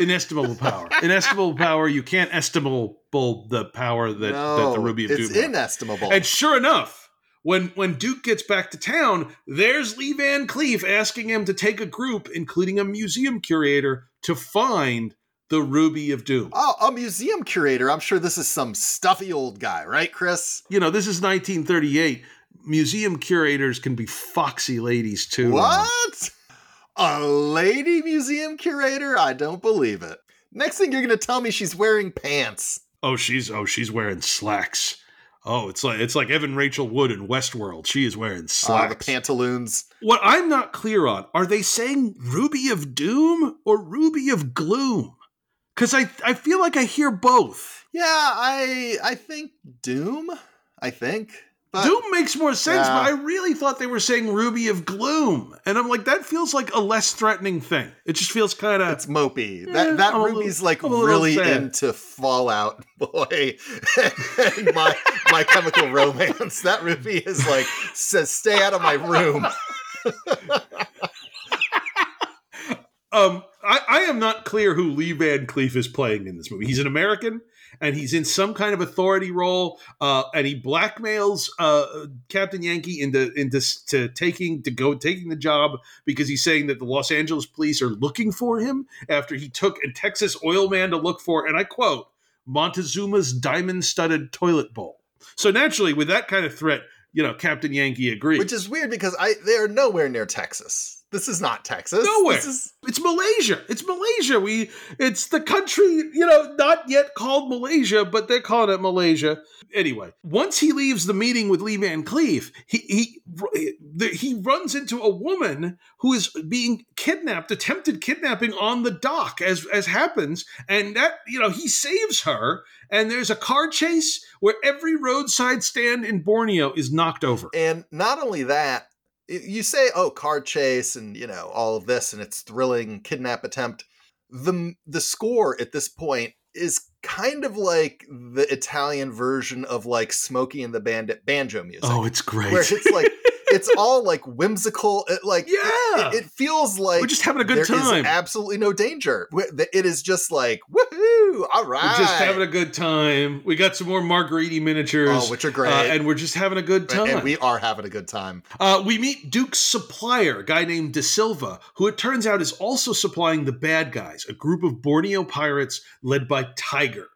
Inestimable power. Inestimable power. You can't estimable the power that, that the Ruby of it's Doom. has. inestimable. And sure enough, when when Duke gets back to town, there's Lee Van Cleef asking him to take a group, including a museum curator, to find the Ruby of Doom. Oh, a museum curator. I'm sure this is some stuffy old guy, right, Chris? You know, this is 1938. Museum curators can be foxy ladies too. What? A lady museum curator? I don't believe it. Next thing you're going to tell me she's wearing pants. Oh, she's oh, she's wearing slacks. Oh, it's like it's like Evan Rachel Wood in Westworld. She is wearing Uh, slacks. the pantaloons. what I'm not clear on, are they saying Ruby of Doom or Ruby of Gloom? Cuz I I feel like I hear both. Yeah, I I think Doom. I think. But Doom makes more sense, Yeah. but I really thought they were saying Ruby of Gloom. And I'm like that feels like a less threatening thing. It just feels kind of it's mopey. Yeah, that that I'm Ruby's little- like I'm really into Fall Out Boy and my my chemical romance. That Ruby is like says stay out of my room. Um, I, I am not clear who Lee Van Cleef is playing in this movie. He's an American, and he's in some kind of authority role, uh, and he blackmails uh, Captain Yankee into into to taking to go taking the job because he's saying that the Los Angeles police are looking for him after he took a Texas oil man to look for, and I quote, Montezuma's diamond-studded toilet bowl. So naturally, with that kind of threat, you know, Captain Yankee agrees. Which is weird because I they are nowhere near Texas. This is not Texas. Nowhere. This is It's Malaysia. It's Malaysia. We it's the country, you know, not yet called Malaysia, but they're calling it Malaysia. Anyway, once he leaves the meeting with Lee Van Cleef, he he he runs into a woman who is being kidnapped, attempted kidnapping on the dock as as happens, and that, you know, he saves her and there's a car chase where every roadside stand in Borneo is knocked over. And not only that, you say, "Oh, car chase," and you know all of this, and it's thrilling kidnap attempt. the The score at this point is kind of like the Italian version of like Smokey and the Bandit banjo oh, music. Oh, it's great. where it's like it's all like whimsical. It, like Yeah. it, it feels like We're just having a good there is time. absolutely no danger. It is just like woohoo! All right, We're just having a good time. We got some more Margheriti miniatures, Oh, which are great. uh, and we're just having a good time. and we are having a good time. Uh, we meet Duke's supplier, a guy named De Silva, who it turns out is also supplying the bad guys, a group of Borneo pirates led by Tiger.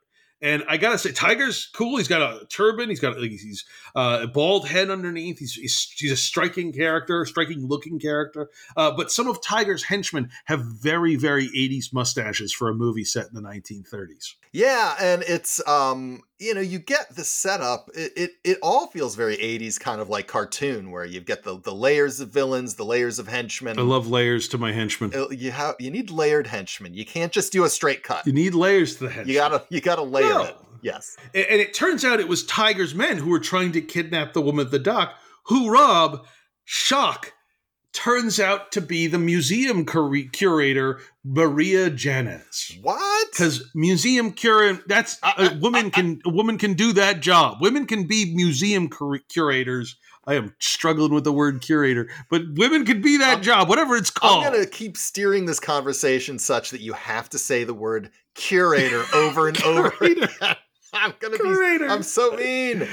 And I gotta say, Tiger's cool. He's got a turban. He's got he's uh, a bald head underneath. He's, he's he's a striking character, striking looking character. Uh, but some of Tiger's henchmen have very very 80s mustaches for a movie set in the 1930s. Yeah, and it's um, you know, you get the setup. It it, it all feels very 80s kind of like cartoon where you get the the layers of villains, the layers of henchmen. I love layers to my henchmen. Uh, you have you need layered henchmen. You can't just do a straight cut. You need layers to the henchmen. You gotta you gotta layer No. it. Yes. And and it turns out it was Tiger's men who were trying to kidnap the woman at the dock, who Rob, shock, turns out to be the museum cur- curator, Maria Janez. What? Because museum curator, that's uh, a woman can a woman can do that job. Women can be museum cur- curators. I am struggling with the word curator, but women can be that job, whatever it's called. I'm gonna keep steering this conversation such that you have to say the word curator over and over. again. I'm gonna Curator. be. I'm so mean.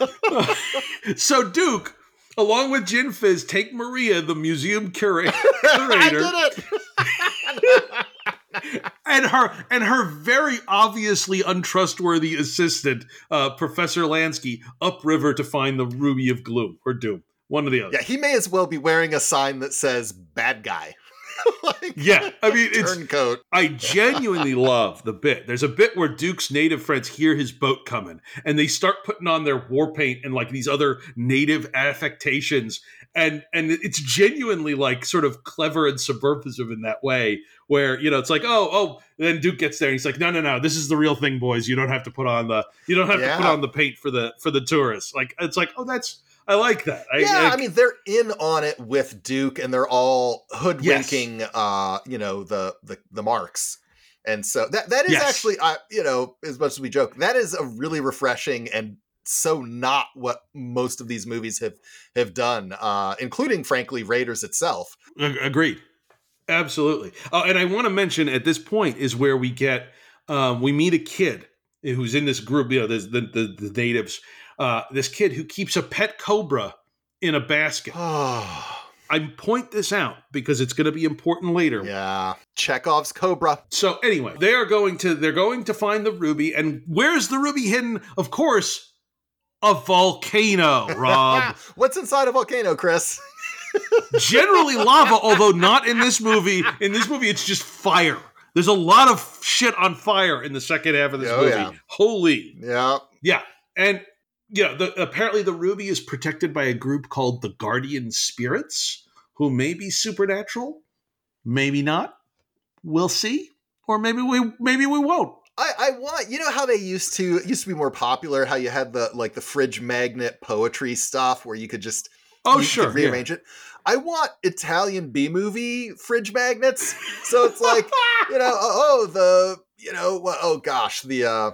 so Duke, along with Gin Fizz, take Maria, the museum cura- I curator, did it. and her and her very obviously untrustworthy assistant, uh, Professor Lansky, upriver to find the Ruby of Gloom or Doom, one or the other. Yeah, he may as well be wearing a sign that says "bad guy." Like, Yeah, I mean it's turncoat. I genuinely love the bit. There's a bit where Duke's native friends hear his boat coming and they start putting on their war paint and like these other native affectations. And and it's genuinely like sort of clever and subversive in that way, where you know it's like, oh, oh, then Duke gets there and he's like, no, no, no, this is the real thing, boys. You don't have to put on the you don't have to put on the paint for the for the tourists. Like it's like, oh, that's I like that. I, yeah, I- I mean they're in on it with Duke, and they're all hoodwinking, uh, you know, the the the marks, and so that that is Yes. actually, uh, you know, as much as we joke, that is a really refreshing and so not what most of these movies have have done, uh, including frankly Raiders itself. Ag- Agreed. Absolutely. Oh, and I want to mention at this point is where we get um, we meet a kid who's in this group. You know, the the, the natives. Uh, this kid who keeps a pet cobra in a basket. I point this out because it's going to be important later. Yeah, Chekhov's Cobra. So anyway, they are going to they're going to find the ruby, and where's the ruby hidden? Of course, a volcano. Rob. What's inside a volcano, Chris? generally lava, although not in this movie. In this movie, it's just fire. There's a lot of shit on fire in the second half of this Oh, movie. yeah. Holy. Yeah. Yeah. And yeah, the, apparently the ruby is protected by a group called the Guardian Spirits, who may be supernatural, maybe not. We'll see. Or maybe we maybe we won't. I, I want you know how they used to used to be more popular how you had the like the fridge magnet poetry stuff where you could just Oh, sure, rearrange it. I want Italian B movie fridge magnets. So it's like you know oh, oh the you know oh gosh the uh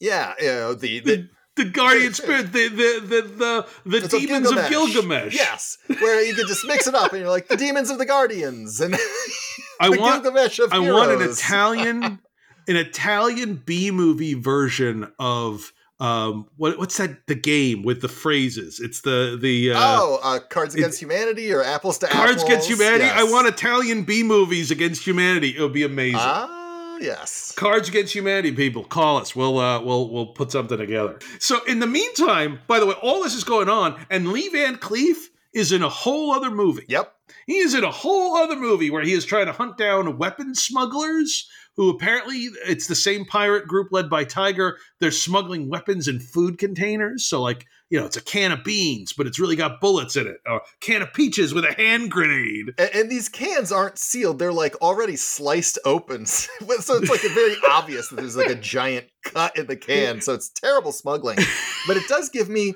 yeah you know the the, The Guardian Spirit, the the the the, the demons of Gilgamesh. Yes, where you could just mix it up and you're like the demons of the Guardians and I the want Gilgamesh of I want an. Italian an Italian B movie version of um what what's that the game with the phrases? It's the the uh, oh, uh, Cards Against Humanity or Apples to Cards Apples. Against Humanity. I want Italian B movies against humanity. It would be amazing. Ah, yes. Cards Against Humanity, people, call us. We'll uh, we'll we'll put something together. So in the meantime, by the way, all this is going on, and Lee Van Cleef is in a whole other movie. Yep. He is in a whole other movie where he is trying to hunt down weapon smugglers who apparently it's the same pirate group led by Tiger. They're smuggling weapons in food containers. So like, you know, it's a can of beans, but it's really got bullets in it. Or a can of peaches with a hand grenade. And, and these cans aren't sealed; they're like already sliced open, so it's like very obvious that there's like a giant cut in the can. So it's terrible smuggling, but it does give me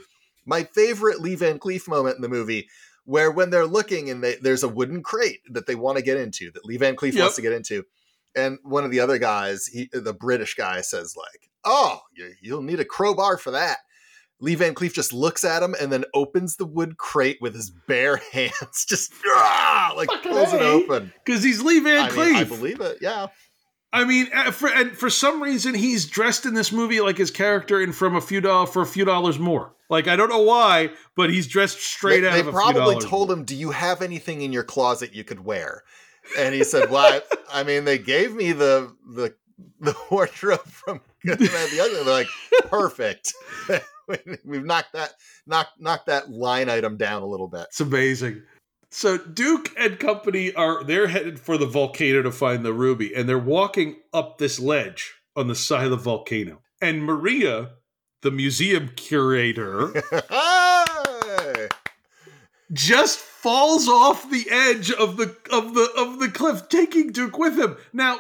my favorite Lee Van Cleef moment in the movie, where when they're looking and they, there's a wooden crate that they want to get into, that Lee Van Cleef Yep. wants to get into, and one of the other guys, he, the British guy, says like, "Oh, you, you'll need a crowbar for that." Lee Van Cleef just looks at him and then opens the wood crate with his bare hands, just ah, like Fucking pulls it open. Because he's Lee Van I Cleef. mean, I believe it. Yeah. I mean, uh, for, and for some reason, he's dressed in this movie like his character in From a Few Dollars for a Few Dollars More. Like I don't know why, but he's dressed straight they, out they of a few probably told him, "Do you have anything in your closet you could wear?" And he said, "Well, I, I mean, they gave me the the the wardrobe from Good, the Ugly." They're like, "Perfect. We've knocked that knocked knocked that line item down a little bit." It's amazing. So Duke and company are they're headed for the volcano to find the ruby, and they're walking up this ledge on the side of the volcano. And Maria, the museum curator, just falls off the edge of the of the of the cliff, taking Duke with him. Now,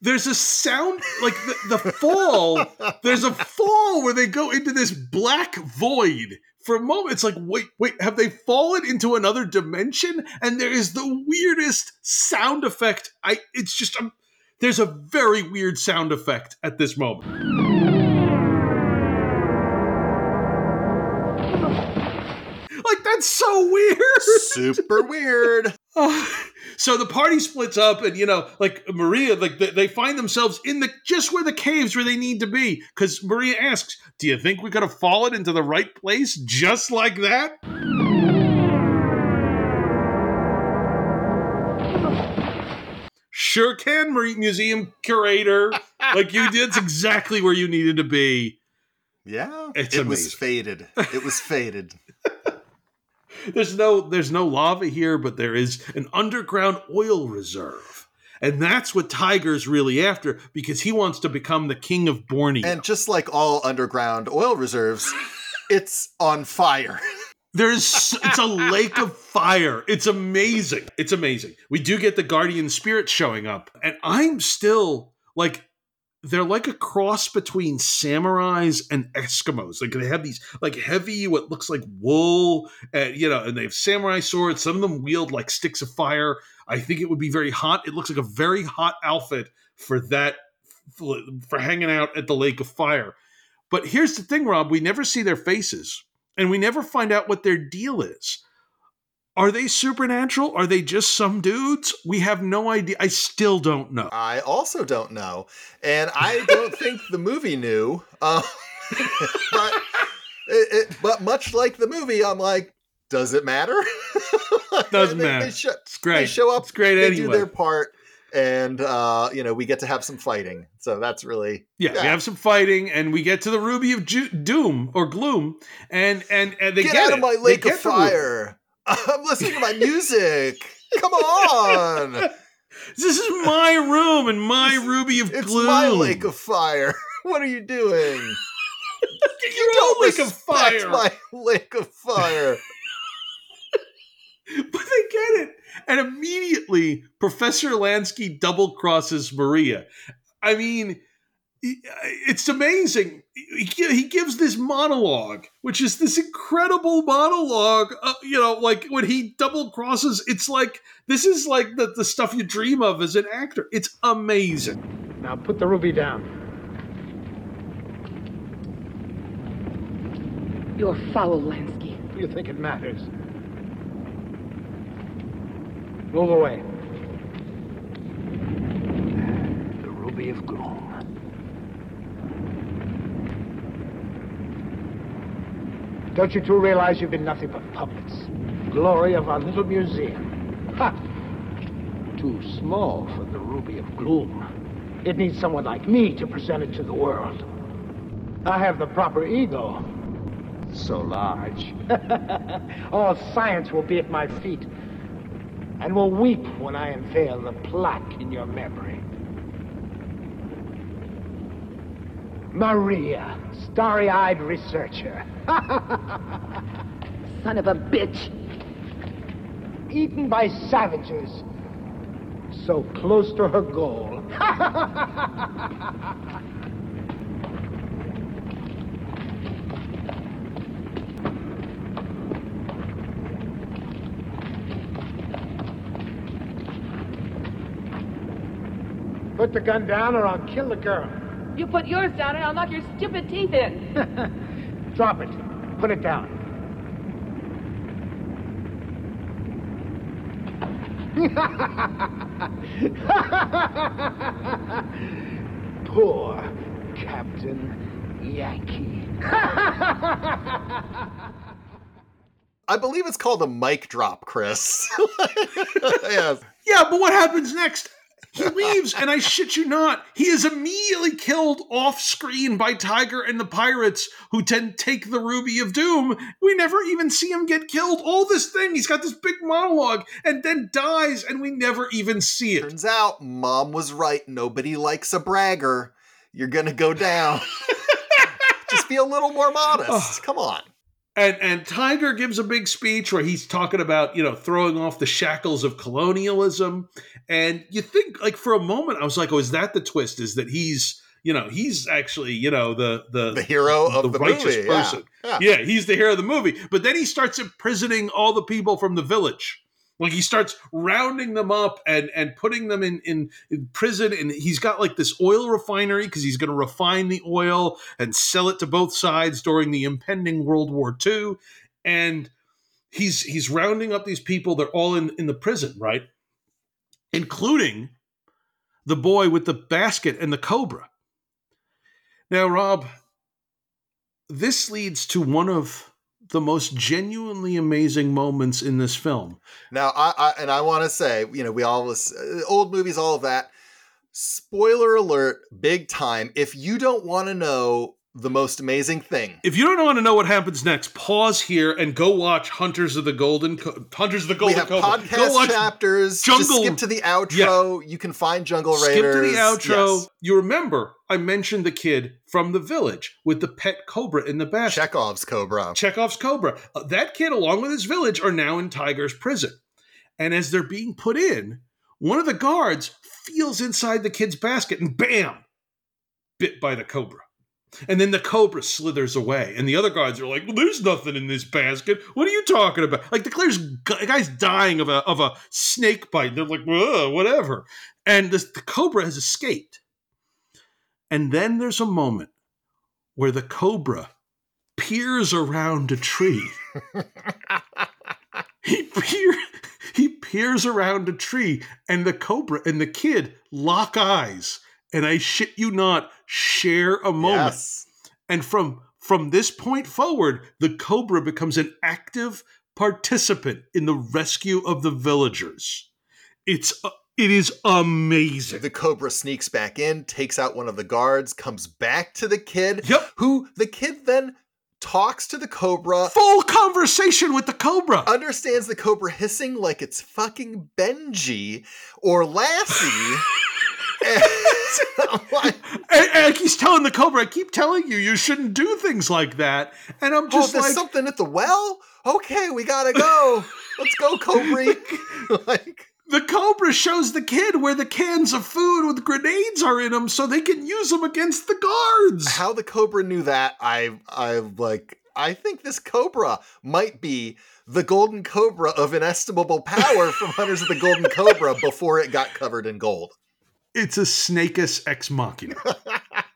there's a sound like the, the fall. there's a fall where they go into this black void. For a moment, it's like, wait, wait, have they fallen into another dimension? And there is the weirdest sound effect. I, it's just, um, there's a very weird sound effect at this moment. That's so weird. Super weird. so the party splits up, and you know, like Maria, like they, they find themselves in the just where the caves where they need to be. Because Maria asks, "Do you think we could have fallen into the right place just like that?" Sure can, Marie Museum curator. like you did, exactly where you needed to be. Yeah, It's it was faded. It was faded. There's no there's no lava here, but there is an underground oil reserve. And that's what Tiger's really after because he wants to become the king of Borneo. And just like all underground oil reserves, it's on fire. There's it's a lake of fire. It's amazing. It's amazing. We do get the guardian spirits showing up, and I'm still like they're like a cross between samurais and Eskimos. Like they have these like heavy what looks like wool, and you know, and they have samurai swords. Some of them wield like sticks of fire. I think it would be very hot. It looks like a very hot outfit for that for hanging out at the lake of fire. But here's the thing, Rob, we never see their faces and we never find out what their deal is. Are they supernatural? Are they just some dudes? We have no idea. I still don't know. I also don't know, and I don't think the movie knew. Uh, but it, it, but much like the movie, I'm like, does it matter? Doesn't They- they matter. it's great. They show up. It's great they do their part, and uh, you know we get to have some fighting. So that's really Yeah, we have some fighting, and we get to the Ruby of Ju- Doom or Gloom, and and, and they get, get out it. of my lake of fire. I'm listening to my music. Come on. This is my room and my ruby of glue. It's gloom. my lake of fire. What are you doing? you don't lake of fire. my lake of fire. but they get it. And immediately, Professor Lansky double crosses Maria. I mean, it's amazing. He, he gives this monologue, which is this incredible monologue. Uh, you know, like when he double crosses, it's like this is like the, the stuff you dream of as an actor. It's amazing. Now put the ruby down. You're foul, Lansky. Do you think it matters? Move away. The ruby of gloom. Don't you two realize you've been nothing but puppets? Glory of our little museum. Ha! Too small for the ruby of gloom. It needs someone like me to present it to the world. I have the proper ego. So large. All science will be at my feet and will weep when I unveil the plaque in your memory. Maria, starry eyed researcher. Son of a bitch. Eaten by savages. So close to her goal. Put the gun down or I'll kill the girl. You put yours down and I'll knock your stupid teeth in. Drop it. Put it down. Poor Captain Yankee. I believe it's called a mic drop, Chris. yes. Yeah, but what happens next? He leaves, and I shit you not, he is immediately killed off screen by Tiger and the pirates who then take the Ruby of Doom. We never even see him get killed. All this thing, he's got this big monologue and then dies, and we never even see it. Turns out mom was right. Nobody likes a bragger. You're gonna go down. Just be a little more modest. Come on. And and Tiger gives a big speech where he's talking about, you know, throwing off the shackles of colonialism. And you think like for a moment I was like, "Oh, is that the twist is that he's, you know, he's actually, you know, the the The hero of the righteous movie, yeah. person. Yeah. yeah, he's the hero of the movie. But then he starts imprisoning all the people from the village. Like he starts rounding them up and and putting them in in, in prison, and he's got like this oil refinery because he's going to refine the oil and sell it to both sides during the impending World War II. And he's he's rounding up these people. They're all in in the prison, right? Including the boy with the basket and the cobra. Now, Rob, this leads to one of the most genuinely amazing moments in this film. Now, I, I and I want to say, you know, we always uh, old movies, all of that. Spoiler alert, big time. If you don't want to know the most amazing thing, If you don't want to know what happens next, pause here and go watch Hunters of the Golden Co- Hunters of the Golden. we have Cobra. podcast Go watch chapters. Jungle- Just skip to the outro. You can find Jungle Raiders. Skip to the outro. Yes. You remember I mentioned the kid from the village with the pet cobra in the basket. Chekhov's Cobra. Chekhov's cobra. Uh, that kid, along with his village, are now in Tiger's prison. And as they're being put in, one of the guards feels inside the kid's basket and bam, bit by the cobra. And then the cobra slithers away, and the other guards are like, well, "There's nothing in this basket. What are you talking about?" Like the clear's the guy's dying of a of a snake bite. They're like, "Whatever," and this, the cobra has escaped. And then there's a moment where the cobra peers around a tree. he peer, he peers around a tree, and the cobra and the kid lock eyes, and I shit you not, share a moment. Yes. And from from this point forward, the cobra becomes an active participant in the rescue of the villagers. It's it is amazing. The Cobra sneaks back in, takes out one of the guards, comes back to the kid, Yep. who the kid then talks to the cobra. Full conversation with the cobra. Understands the cobra hissing like it's fucking Benji or Lassie. and, and, he's telling the cobra, I keep telling you, you shouldn't do things like that. And I'm oh, just oh, there's like, something at the well. Okay, we gotta go. Let's go, Cobra. like the Cobra shows the kid where the cans of food with grenades are in them, so they can use them against the guards. How the Cobra knew that, I, I like. I think this Cobra might be the Golden Cobra of inestimable power from Hunters of the Golden Cobra before it got covered in gold. It's a Snakus ex machina.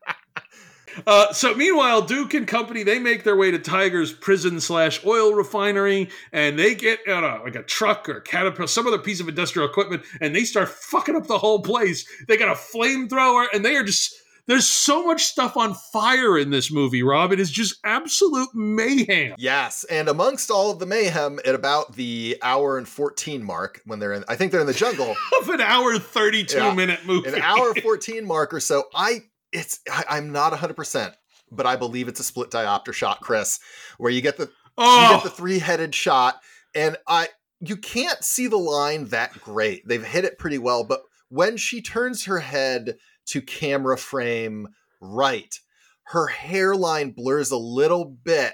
Uh, so meanwhile, Duke and company they make their way to Tiger's prison slash oil refinery, and they get on a like a truck or a caterpillar, some other piece of industrial equipment, and they start fucking up the whole place. They got a flamethrower, and they are just there's so much stuff on fire in this movie, Rob. It is just absolute mayhem. Yes, and amongst all of the mayhem, at about the hour and fourteen mark, when they're in, I think they're in the jungle of an hour thirty two yeah, minute movie, an hour fourteen mark or so. I it's I, am not 100%, but I believe it's a split diopter shot, Chris, where you get the oh. you get the oh! three-headed shot and I you can't see the line that great. They've hit it pretty well, but when she turns her head to camera frame right, her hairline blurs a little bit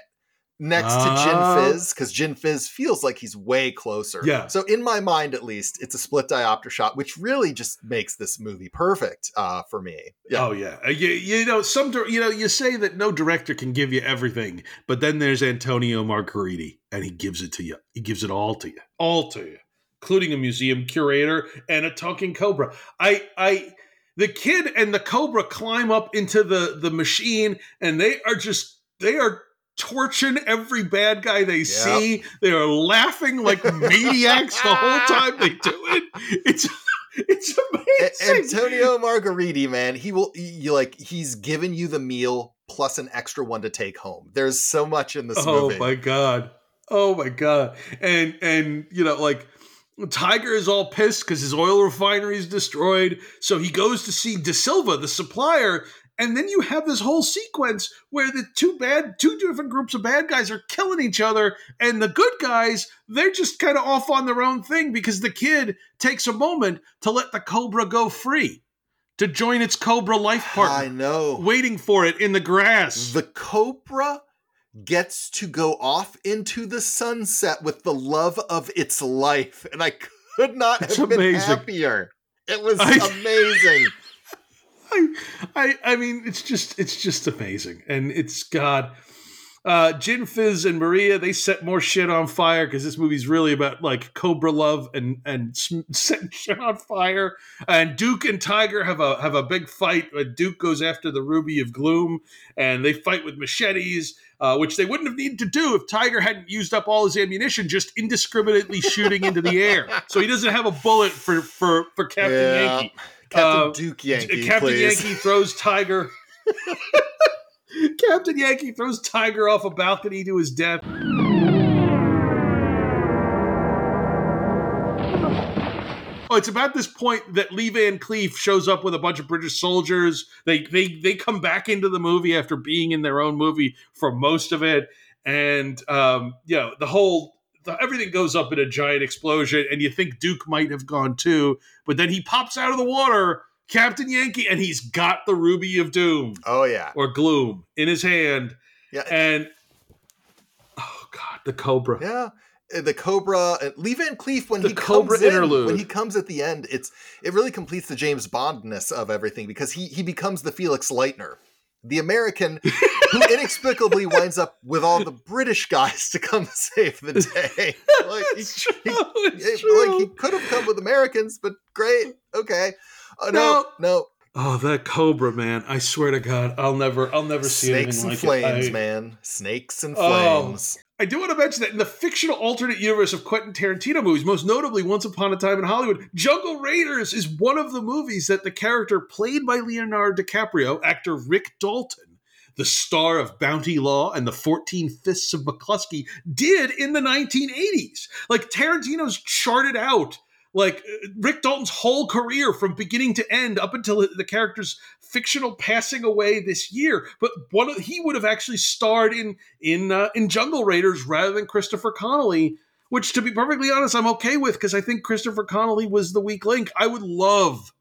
next uh, to Gin ah. Fizz because Gin Fizz feels like he's way closer. Yeah. So in my mind, at least, it's a split diopter shot, which really just makes this movie perfect uh, for me. Yeah. Oh yeah. Uh, you, you know some you know you say that no director can give you everything, but then there's Antonio Margheriti, and he gives it to you. He gives it all to you, all to you, including a museum curator and a talking cobra. I I. The kid and the cobra climb up into the the machine, and they are just they are torching every bad guy they yep. see. They are laughing like maniacs the whole time they do it. It's it's amazing. Antonio Margheriti, man, he will you like he's given you the meal plus an extra one to take home. There's so much in this oh movie. Oh my god. Oh my god. And and you know like Tiger is all pissed because his oil refinery is destroyed. So he goes to see De Silva, the supplier, and then you have this whole sequence where the two bad two different groups of bad guys are killing each other and the good guys they're just kind of off on their own thing because the kid takes a moment to let the cobra go free to join its cobra life partner i know. waiting for it in the grass. The cobra gets to go off into the sunset with the love of its life and i could not have amazing. been happier. It was I, amazing I, I, I mean, it's just, it's just amazing, and it's God. Uh, Gin Fizz and Maria they set more shit on fire because this movie's really about like Cobra love and and setting shit on fire. And Duke and Tiger have a have a big fight. Duke goes after the Ruby of Gloom, and they fight with machetes. Uh, which they wouldn't have needed to do if Tiger hadn't used up all his ammunition, just indiscriminately shooting into the air. So he doesn't have a bullet for for for Captain yeah. Yankee. Captain uh, Duke Yankee. Captain please. Yankee throws Tiger. Captain Yankee throws Tiger off a balcony to his death. Oh, it's about this point that Lee Van Cleef shows up with a bunch of British soldiers. They they they come back into the movie after being in their own movie for most of it, and um, you know the whole the, everything goes up in a giant explosion, and you think Duke might have gone too, but then he pops out of the water, Captain Yankee, and he's got the Ruby of Doom. Oh yeah, or Gloom in his hand. Yeah, and oh god, the Cobra. Yeah, uh, the Cobra and Lee Van Cleef when the he Cobra comes in, when he comes at the end, it's it really completes the James Bondness of everything because he he becomes the Felix Leiter the American who inexplicably winds up with all the British guys to come save the day. like, he, he, like he could have come with Americans, but great, okay. Uh, no, no. Oh, that Cobra, man! I swear to God, I'll never, I'll never see snakes and like flames, I, man. Snakes and oh, flames. Oh, I do want to mention that in the fictional alternate universe of Quentin Tarantino movies, most notably Once Upon a Time in Hollywood, Jungle Raiders is one of the movies that the character played by Leonardo DiCaprio, actor Rick Dalton, the star of Bounty Law and the 14 Fists of McCluskey, did in the 1980s. Like Tarantino's charted out like uh, Rick Dalton's whole career from beginning to end up until the character's fictional passing away this year, but one of, he would have actually starred in in uh, in Jungle Raiders rather than Christopher Connelly. Which, to be perfectly honest, I'm okay with because I think Christopher Connelly was the weak link. I would love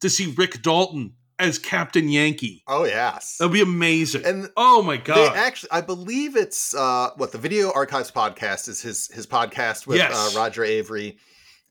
to see Rick Dalton as Captain Yankee. Oh yes, that'd be amazing. And oh my god, They actually, I believe it's uh, what the Video Archives podcast is his his podcast with Yes. uh, Roger Avary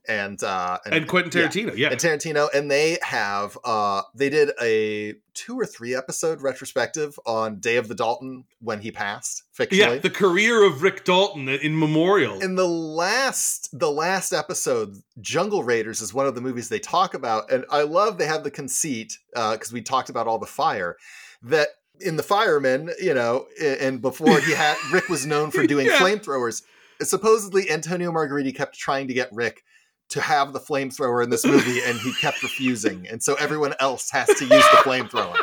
and uh, And and, Quentin Tarantino, yeah. and Tarantino, and they have uh, they did a two or three episode retrospective on Day of the Dalton when he passed fictionally. yeah, the career of Rick Dalton in memorial. in the last the last episode jungle raiders is one of the movies they talk about and i love they have the conceit because we talked about all the fire that in the firemen you know and before he had rick was known for doing Yeah. flamethrowers supposedly Antonio Margheriti kept trying to get rick to have the flamethrower in this movie and he kept refusing and so everyone else has to use the flamethrower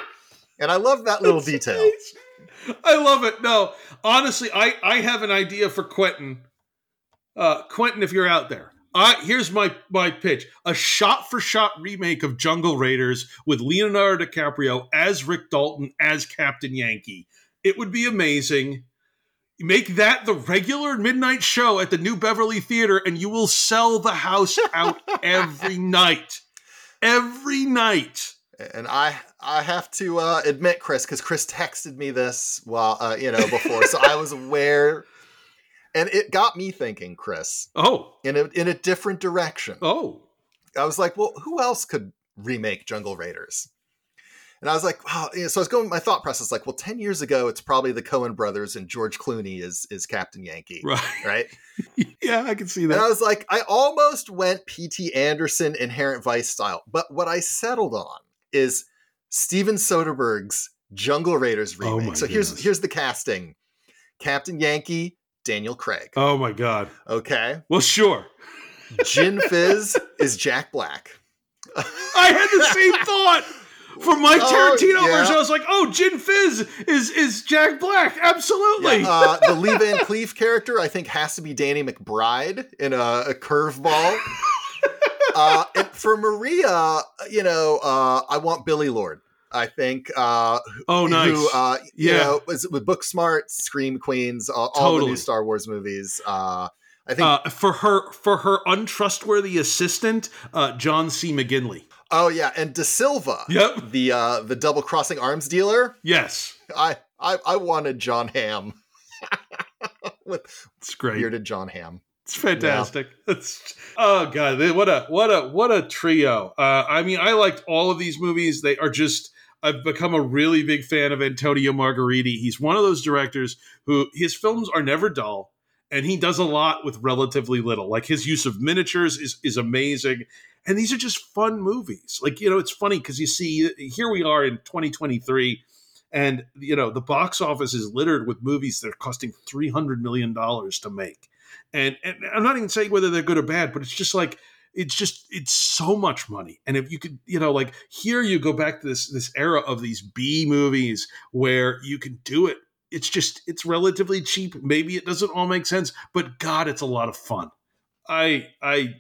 and i love that little detail I love it. No, honestly, I I have an idea for Quentin. Uh, Quentin, if you're out there, I here's my my pitch: a shot for shot remake of Jungle Raiders with Leonardo DiCaprio as Rick Dalton as Captain Yankee. It would be amazing. Make that the regular midnight show at the New Beverly Theater, and you will sell the house out every night. Every night. and I I have to uh, admit, Chris, because Chris texted me this while uh, you know before, so I was aware, and it got me thinking, Chris. Oh, in a in a different direction. Oh, I was like, well, who else could remake Jungle Raiders? And I was like, wow. you know, So I was going. My thought process like, well, ten years ago, it's probably the Coen brothers and George Clooney is is Captain Yankee, Right. Right. yeah, I can see that. And I was like, I almost went P.T. Anderson Inherent Vice style, but what I settled on is Steven Soderbergh's Jungle Raiders oh remake. Oh my so here's here's the casting: Captain Yankee, Daniel Craig. Oh my god. Okay. Well, sure. Gin Fizz is Jack Black. I had the same thought. For my Oh, Tarantino yeah. version, I was like, "Oh, Gin Fizz is is Jack Black, absolutely." Yeah, uh, the Lee Van Cleef character, I think, has to be Danny McBride in a, a curveball. uh, and for Maria, you know, uh, I want Billie Lourd. I think. Uh, Oh, nice. Who, uh, you Yeah. know, was with Booksmart, Scream Queens, all, all the new Star Wars movies. Uh, I think. uh, for her for her untrustworthy assistant, uh, John C. McGinley. Oh yeah, and De Silva. Yep. The uh, the double crossing arms dealer. Yes, I I, I wanted John Hamm. with it's great. bearded John Hamm. It's fantastic. It's oh god, what a what a what a trio. Uh, I mean, I liked all of these movies. They are just. I've become a really big fan of Antonio Margheriti. He's one of those directors who his films are never dull, and he does a lot with relatively little. Like his use of miniatures is is amazing, and these are just fun movies. Like you know, it's funny because you see here we are in 2023 and you know the box office is littered with movies that are costing 300 million dollars to make and, and i'm not even saying whether they're good or bad but it's just like it's just it's so much money and if you could you know like here you go back to this this era of these b movies where you can do it it's just it's relatively cheap maybe it doesn't all make sense but god it's a lot of fun i i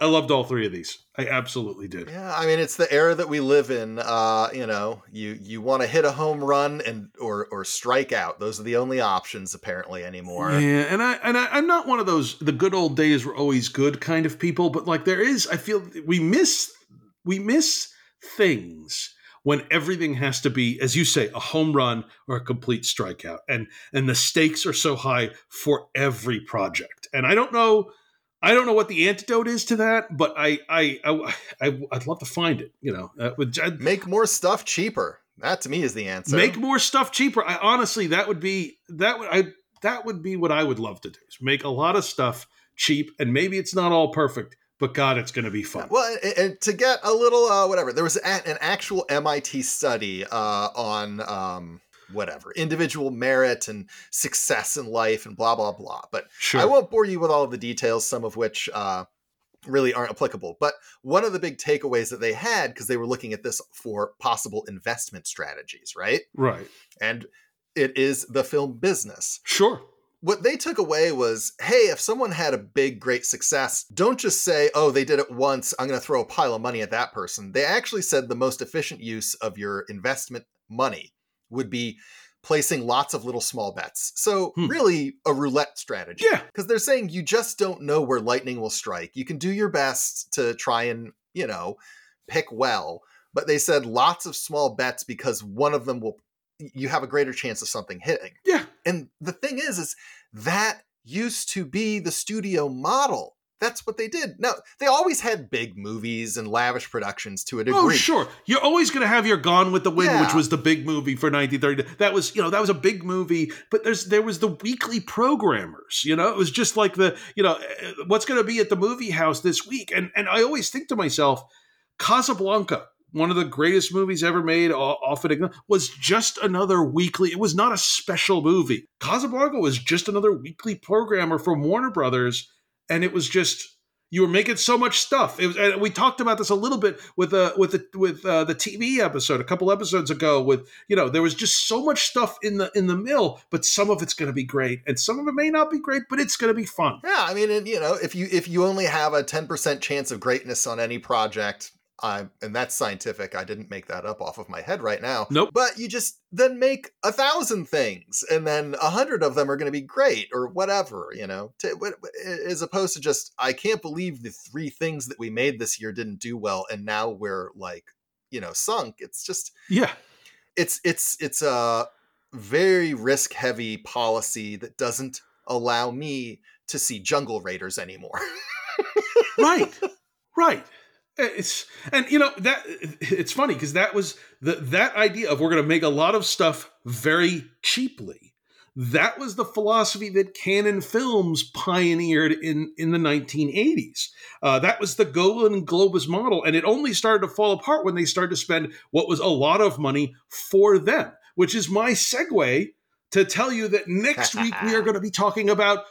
i loved all three of these i absolutely did Yeah, I mean it's the era that we live in. Uh, you know, you you want to hit a home run and or or strike out. Those are the only options apparently anymore. Yeah, and I and I, I'm not one of those the good old days were always good kind of people, but like there is, I feel we miss we miss things when everything has to be, as you say, a home run or a complete strikeout, and and the stakes are so high for every project. And I don't know, I don't know what the antidote is to that, but I I, I, I would love to find it. You know, uh, with, I'd Make more stuff cheaper. That to me is the answer. make more stuff cheaper. I honestly, that would be that would I that would be what I would love to do. Is make a lot of stuff cheap, and maybe it's not all perfect, but God, it's going to be fun. Well, and, and to get a little uh, whatever, there was a, an actual MIT study uh, on um, whatever individual merit and success in life and blah blah blah. But Sure. I won't bore you with all of the details, some of which uh, really aren't applicable. But one of the big takeaways that they had because they were looking at this for possible investment strategies, right? Right. And it is the film business. Sure. What they took away was hey, if someone had a big, great success, don't just say, oh, they did it once, I'm going to throw a pile of money at that person. They actually said the most efficient use of your investment money would be placing lots of little small bets. So, hmm. really, a roulette strategy. Yeah. Because they're saying you just don't know where lightning will strike. You can do your best to try and, you know, pick well, but they said lots of small bets because one of them will you have a greater chance of something hitting. Yeah. And the thing is is that used to be the studio model. That's what they did. Now, they always had big movies and lavish productions to a degree. Oh, sure. You're always going to have your Gone with the Wind, Yeah. which was the big movie for 1930. That was, you know, that was a big movie. But there's there was the weekly programmers. You know, it was just like the, you know, eh, what's going to be at the movie house this week. And and I always think to myself, Casablanca, one of the greatest movies ever made, often was just another weekly. It was not a special movie. Casablanca was just another weekly programmer from Warner Brothers, and it was just you were making so much stuff. It was, and we talked about this a little bit with uh, with the with uh, the TV episode a couple episodes ago. With you know, there was just so much stuff in the in the mill, but some of it's going to be great, and some of it may not be great, but it's going to be fun. Yeah, I mean, and, you know, if you if you only have a ten percent chance of greatness on any project, uh, and that's scientific. I didn't make that up off of my head right now. Nope. But you just then make a thousand things, and then a hundred of them are going to be great or whatever. You know, to, as opposed to just I can't believe the three things that we made this year didn't do well, and now we're like, you know, sunk. It's just Yeah. it's it's it's a very risk heavy policy that doesn't allow me to see jungle raiders anymore right right it's and you know that it's funny because that was the that idea of we're going to make a lot of stuff very cheaply. That was the philosophy that Cannon films pioneered in in the 1980s uh, that was the Golan-Globus model and it only started to fall apart when they started to spend what was a lot of money for them which is my segue to tell you that next week we are going to be talking about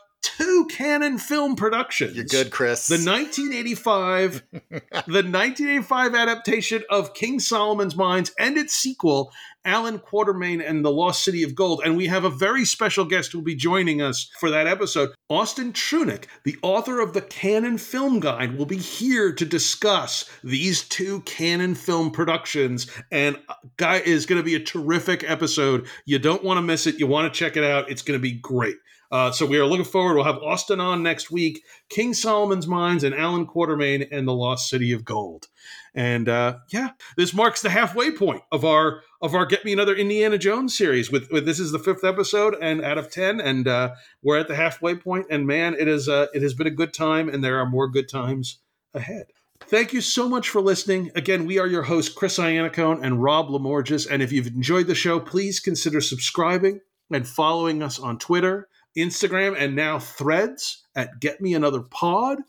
two Cannon film productions You're good, Chris. the 1985 the 1985 adaptation of King Solomon's Mines and its sequel, Allan Quatermain and the Lost City of Gold. And we have a very special guest who will be joining us for that episode. Austin Trunick, the author of the Cannon Film Guide, will be here to discuss these two Cannon film productions. And uh, guy is going to be a terrific episode. You don't want to miss it. You want to check it out. It's going to be great. Uh, so we are looking forward. We'll have Austin on next week, King Solomon's Mines, and Allan Quatermain and the Lost City of Gold. And uh, yeah, this marks the halfway point of our of our Get Me Another Indiana Jones series. With, with this is the fifth episode and out of ten, and uh, we're at the halfway point. And man, it is uh, it has been a good time, and there are more good times ahead. Thank you so much for listening. Again, we are your hosts, Chris Iannacone and Rob Lamorges. And if you've enjoyed the show, please consider subscribing and following us on Twitter, Instagram, and now Threads at Get Me Another Pod.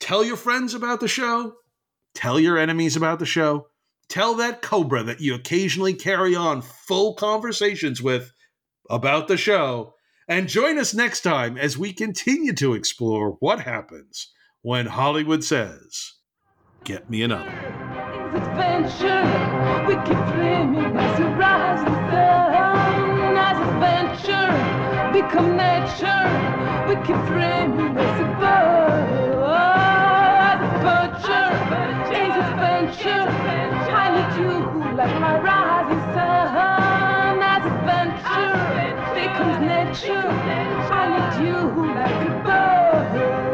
Tell your friends about the show. Tell your enemies about the show. Tell that Cobra that you occasionally carry on full conversations with about the show. And join us next time as we continue to explore what happens when Hollywood says, Get me another. Nature. We keep dreaming as we go. As adventure is adventure. I need you like my rising sun. As adventure becomes nature. I need you like a bird.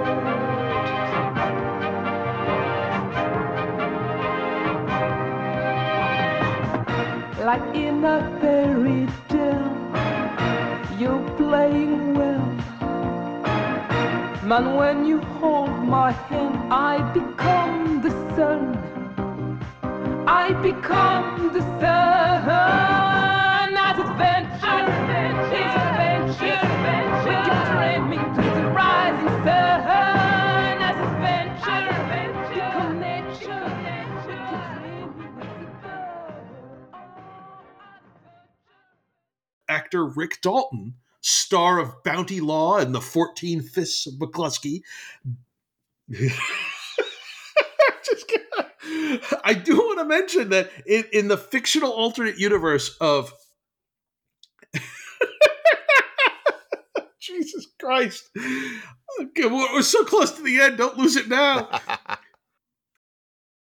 like in a fairy tale. Playing well. Man, when you hold my hand, I become the sun. I become the sun. As adventure, is adventure. We keep dreaming to the rising sun. As adventure, become nature. We keep dreaming as a bird. actor Rick Dalton, star of Bounty Law and the 14 Fists of McCluskey. I do want to mention that in, in the fictional alternate universe of Jesus Christ. Okay, we're we're so close to the end. Don't lose it now.